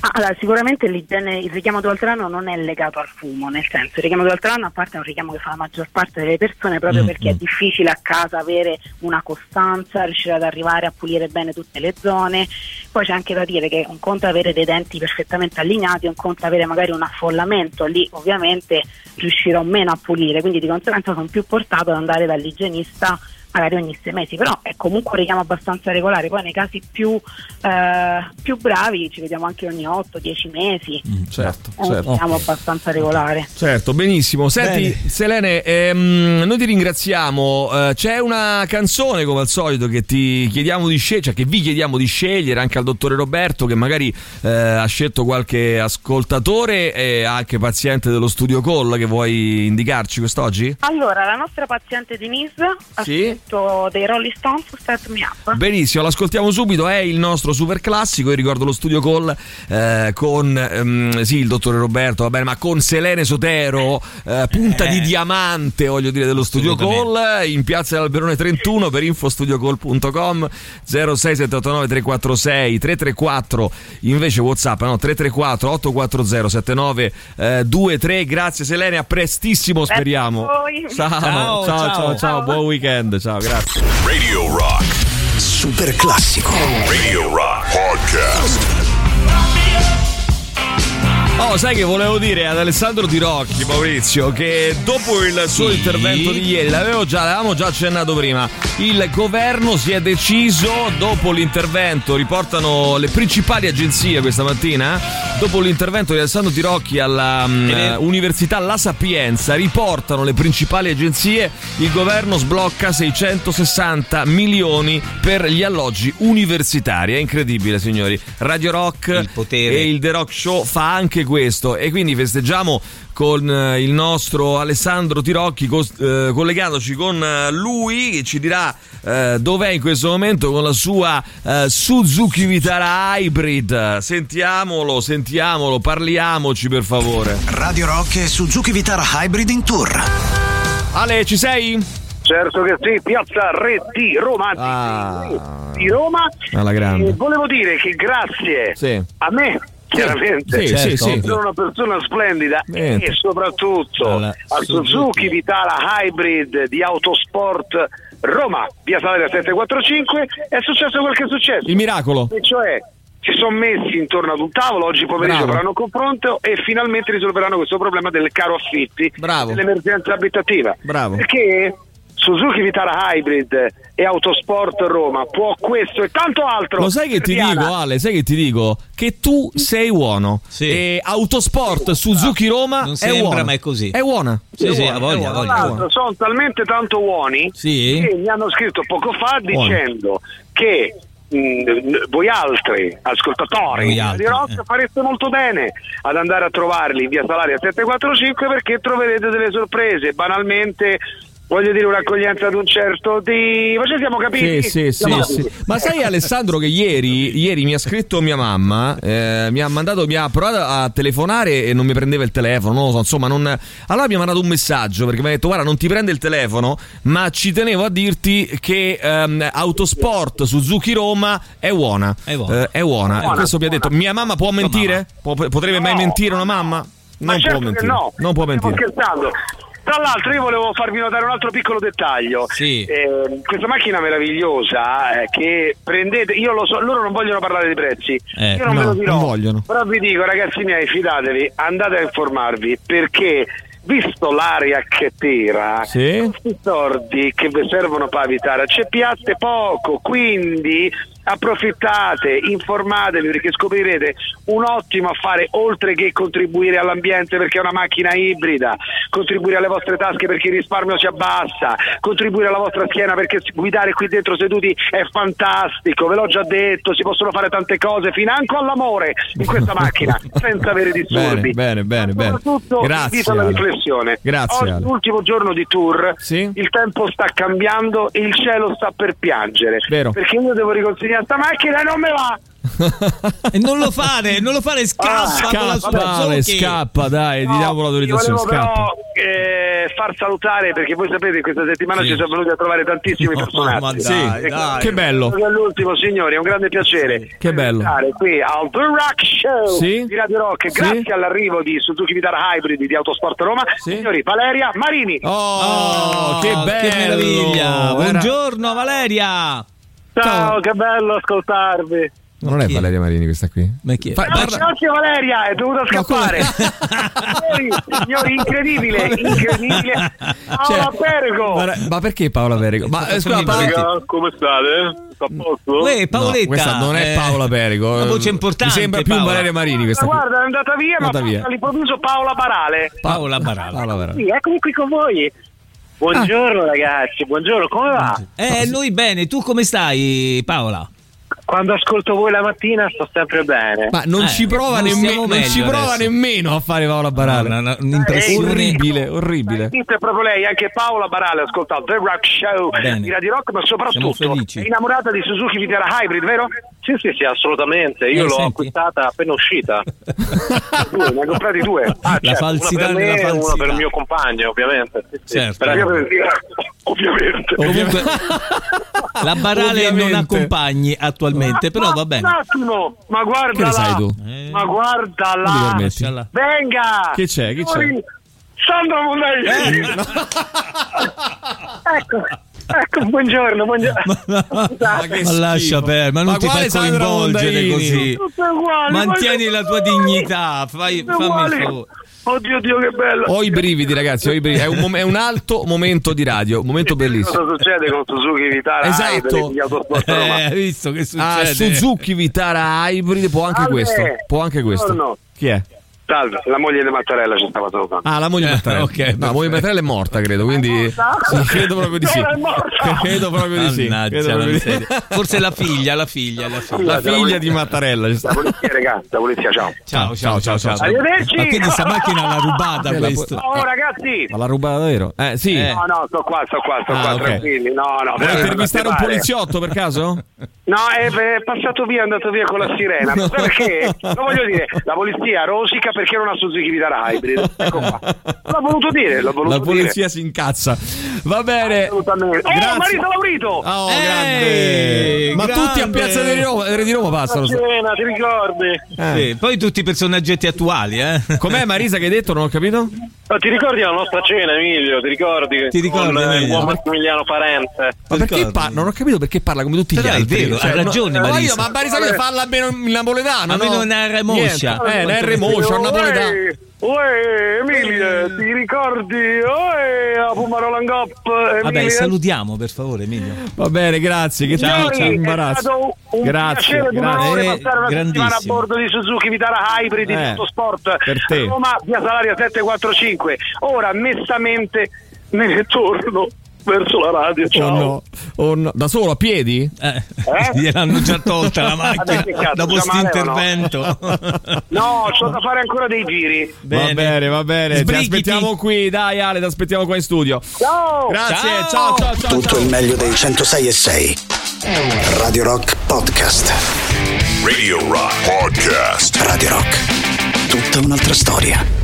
Ah, allora, sicuramente il richiamo l'anno non è legato al fumo, nel senso il richiamo l'anno a parte è un richiamo che fa la maggior parte delle persone proprio Mm, perché è difficile a casa avere una costanza, riuscire ad arrivare a pulire bene tutte le zone. Poi c'è anche da dire che un conto è avere dei denti perfettamente allineati, un conto è avere magari un affollamento, lì ovviamente riuscirò meno a pulire, quindi di conseguenza sono più portato ad andare dall'igienista magari ogni sei mesi, però è comunque un richiamo abbastanza regolare. Poi nei casi più, eh, più bravi ci vediamo anche ogni 8-10 mesi. certo, È un richiamo abbastanza regolare. Certo, benissimo. Senti, Bene. Selene, ehm, noi ti ringraziamo. Eh, c'è una canzone, come al solito, che ti chiediamo di scegliere, cioè che vi chiediamo di scegliere anche al dottore Roberto, che magari eh, ha scelto qualche ascoltatore e anche paziente dello studio call che vuoi indicarci quest'oggi? Allora, la nostra paziente Denise Sì. Scritto dei Rolling Stones Start Me Up. Benissimo, l'ascoltiamo subito, è il nostro super classico, io ricordo lo studio call eh, con ehm, sì, il dottore Roberto, va bene, ma con Selene Sotero, eh, punta di diamante, voglio dire, dello studio call, in piazza dell'Alberone 31 per infostudiocall.com 06789 346 334 invece WhatsApp, no, 334 840 7923. Grazie Selene, a prestissimo speriamo. ciao, Ciao, ciao, ciao, ciao. buon weekend, ciao, grazie. Radio Rock. Super classico. Radio Rock Podcast. Oh, sai che volevo dire ad Alessandro Di Rocchi, Maurizio, che dopo il suo intervento di ieri, l'avevo già, l'avevamo già accennato prima, il governo si è deciso, dopo l'intervento, riportano le principali agenzie questa mattina, dopo l'intervento di Alessandro Di Rocchi alla mm. Università La Sapienza, riportano le principali agenzie, il governo sblocca 660 milioni per gli alloggi universitari. È incredibile, signori. Radio Rock potere. e il The Rock Show fa anche questo e quindi festeggiamo con eh, il nostro Alessandro Tirocchi eh, collegandoci con eh, lui che ci dirà eh, dov'è in questo momento con la sua eh, Suzuki Vitara Hybrid sentiamolo sentiamolo parliamoci per favore Radio Rock e Suzuki Vitara Hybrid in tour. Ale ci sei? Certo che sì, piazza Re di Roma, Ah. di Roma. alla grande E volevo dire che grazie Sì. a me, chiaramente, sì, sì, sì. sono una persona splendida Niente. e soprattutto Alla al Suzuki Vitara Hybrid di Autosport Roma, via Salaria 745, è successo quel che è successo. il miracolo E cioè si sono messi intorno ad un tavolo, oggi pomeriggio faranno un confronto e finalmente risolveranno questo problema del caro affitti, Bravo. dell'emergenza abitativa. Bravo. Perché Suzuki Vitara Hybrid e Autosport Roma può questo e tanto altro. Lo sai che ti Diana, dico, Ale? Sai che ti dico? Che tu sei buono. E Autosport Suzuki Roma Non è sembra, buona. ma è così. È buona. Sì, È sì, ha voglia, è è buona. sono talmente tanto buoni Sì. che mi hanno scritto poco fa Buono. dicendo che mh, voi altri ascoltatori Voi altri, di rock fareste molto bene ad andare a trovarli in via Salaria 745 perché troverete delle sorprese banalmente voglio dire un'accoglienza ad un certo di ma ci siamo capiti Sì, sì, sì, Siamo sì. capiti. Ma sai Alessandro che ieri, ieri mi ha scritto mia mamma, eh, mi ha mandato, mi ha provato a telefonare e non mi prendeva il telefono, non lo so, insomma, non... allora mi ha mandato un messaggio perché mi ha detto guarda non ti prende il telefono, ma ci tenevo a dirti che ehm, Autosport Suzuki Roma è buona, È buona. Eh, è buona. Buona, Questo mi ha detto, mia mamma può mentire? Può- potrebbe mai No. mentire una mamma? Ma Non certo può mentire. no, Non può mentire. scherzando. Tra l'altro io volevo farvi notare un altro piccolo dettaglio. Sì. Eh, questa macchina meravigliosa eh, che prendete, io lo so, loro non vogliono parlare di prezzi, Eh, io non no, ve lo dirò, non vogliono. però vi dico ragazzi miei fidatevi, andate a informarvi perché visto l'aria che tira, Sì. questi sordi che vi servono per evitare, acceppiate poco, quindi approfittate, informatevi perché scoprirete un ottimo affare oltre che contribuire all'ambiente perché è una macchina ibrida, contribuire alle vostre tasche perché il risparmio si abbassa, contribuire alla vostra schiena perché guidare qui dentro seduti è fantastico, ve l'ho già detto, si possono fare tante cose, financo all'amore in questa macchina senza avere disturbi. Bene, bene, bene. Soprattutto Grazie. invito alla riflessione. Grazie. Oggi, l'ultimo giorno di tour, Sì. il tempo sta cambiando e il cielo sta per piangere. Vero. Perché io devo riconsegnare sta macchina e non me va. E non lo fare, non lo fare, scappa la Scappa, Suzuki. scappa, dai, diamo Ti l'autorizzazione, volevo scappa. però eh, far salutare perché voi sapete che questa settimana Sì. ci siamo venuti a trovare tantissimi No, personaggi. dai, Sì, dai. che bello. L'ultimo signori, è un grande piacere. Che bello. Stare qui al The Rock Show Sì. di Radio Rock. Sì. Grazie all'arrivo di Suzuki Vitara Hybrid di Autosport Roma. Sì. Signori, Valeria Marini. Oh, che bello! Che meraviglia! Era- Buongiorno Valeria! Ciao, che bello ascoltarvi. Ma non è Valeria Marini questa qui? Ma chi è? Fa- parla- Grazie Valeria, è dovuta scappare. signori, signori, incredibile, incredibile. Paola Pergo. Guarda, ma perché Paola Perico? Ma eh, scusa, Paola, Raga, come state? Sta a posto? Uè, Paoletta. No, questa non è eh, Paola Perico. Una voce importante. Mi sembra più Paola. Valeria Marini questa qui. Guarda, è andata via, Andata ma via. all'improvviso Paola Barale. Paola Barala. Paola Barala. Sì, eccomi qui con voi. Buongiorno ragazzi, buongiorno, come va? Eh, noi bene, tu come stai, Paola? Quando ascolto voi la mattina sto sempre bene. Ma non Eh, ci prova, non stiamo non ci prova nemmeno a fare Paola Barale. No, no, no, un'impressione. orribile, orribile. Sì, è proprio lei, anche Paola Barale ha ascoltato The Rock Show Bene. di Radio Rock, ma soprattutto è innamorata di Suzuki Vitara Hybrid, vero? Sì, sì, sì, assolutamente. Io Eh, l'ho senti. acquistata appena uscita. Due, ne hai comprati due. Ah, La certo, falsità una per me e una per il mio compagno, ovviamente. Sì, sì. Certo. Per la mia- ovviamente. Comunque, la Barale non Ovviamente. ha compagni attualmente, però va Un bene. attimo, ma guarda Che ne sai là. tu? Ma guarda Come ti là. permetti? Venga! Che c'è? Che c'è? Sandra Monelli! ecco, ecco, buongiorno, buongiorno. Scusate. Ma lascia perdere, ma non Ma ti fai coinvolgere così. Uguali, Mantieni ma- la tua dignità, fai, fammi favore. Oddio, Dio, che bello. Ho i brividi, ragazzi. Ho i brividi. È, un, mom- è un alto momento di radio, un momento bellissimo. Cosa succede con Suzuki Vitara? Esatto. Hybrid, Eh, Roma? hai visto che Ah, succede? Suzuki Vitara Hybrid può anche questo. Può anche questo. Buongiorno. Chi è? Salve, la moglie di Mattarella ci stava salutando. Ah, la moglie Eh, Mattarella. ok, no, la moglie Mattarella è morta, credo. Quindi. Sì, credo proprio di sì. È morta. Credo proprio di sì. La proprio di sì. Forse la figlia, la figlia, la figlia. La figlia di Mattarella. ci sta. La polizia, ragazzi, la polizia, ciao. Ciao, ciao, ciao, ciao. Arrivederci. Ma quindi sta macchina l'ha rubata la questo? Oh, ragazzi. Ma l'ha rubata davvero? Eh, sì. Eh. No, no, sto qua, sto qua, sto Ah, qua, ok. tranquilli. No, no. Vuoi eh, intervistare un poliziotto per caso? No, è, è passato via, è andato via con la sirena. Ma sai perché? Lo voglio dire, la polizia rosica perché non ha Suzuki Vitara Hybrid. Ecco qua. L'ho voluto dire, l'ho voluto La polizia si incazza. Va bene. dire. Oh. Marito Laurito! Oh, Eh, grande. Ma grande. tutti a Piazza di Roma, di Roma passano. Cena, ti ricordi? Eh. Sì, poi tutti i personaggetti attuali, eh? Com'è Marisa che hai detto? Non ho capito? Oh, ti ricordi la nostra cena, Emilio? Ti ricordi? Ti ricordi, Con eh, il Emilio? buon Massimiliano Parenze. Ma perché Ricordi? pa- non ho capito perché parla come tutti gli Però è altri. vero, ha ragione, no, Marisa. Ma, io, ma Marisa che parla almeno in napoletano. Almeno no? una R moscia. Niente. Eh, una R moscia, un napoletano. Uè, Emilio, ti ricordi? Uè, la Pumarola Gop, Vabbè, Emilio? salutiamo per favore, Emilio. Va bene, grazie. Che Ciao, ciao, imbarazzo. Grazie, piacere di grazie. Eh, passare una settimana a bordo di Suzuki Vitara Hybrid di Eh, tutto sport per te. Roma, via Salaria 745 ora mestamente me ne torno verso la radio ciao Oh no, oh no. Da solo, a piedi? Eh, gliel'hanno già tolta la macchina Vabbè, cazzo, dopo questo male o no? intervento. no c'ho da fare ancora dei giri Va bene, va bene. Ti Sbrighiti. aspettiamo qui. Dai, Ale, ti aspettiamo qua in studio. ciao Grazie, Ciao. ciao, ciao, ciao. Tutto il meglio dei 106 e 6. Radio Rock Podcast. Radio Rock Podcast. Radio Rock. Tutta un'altra storia.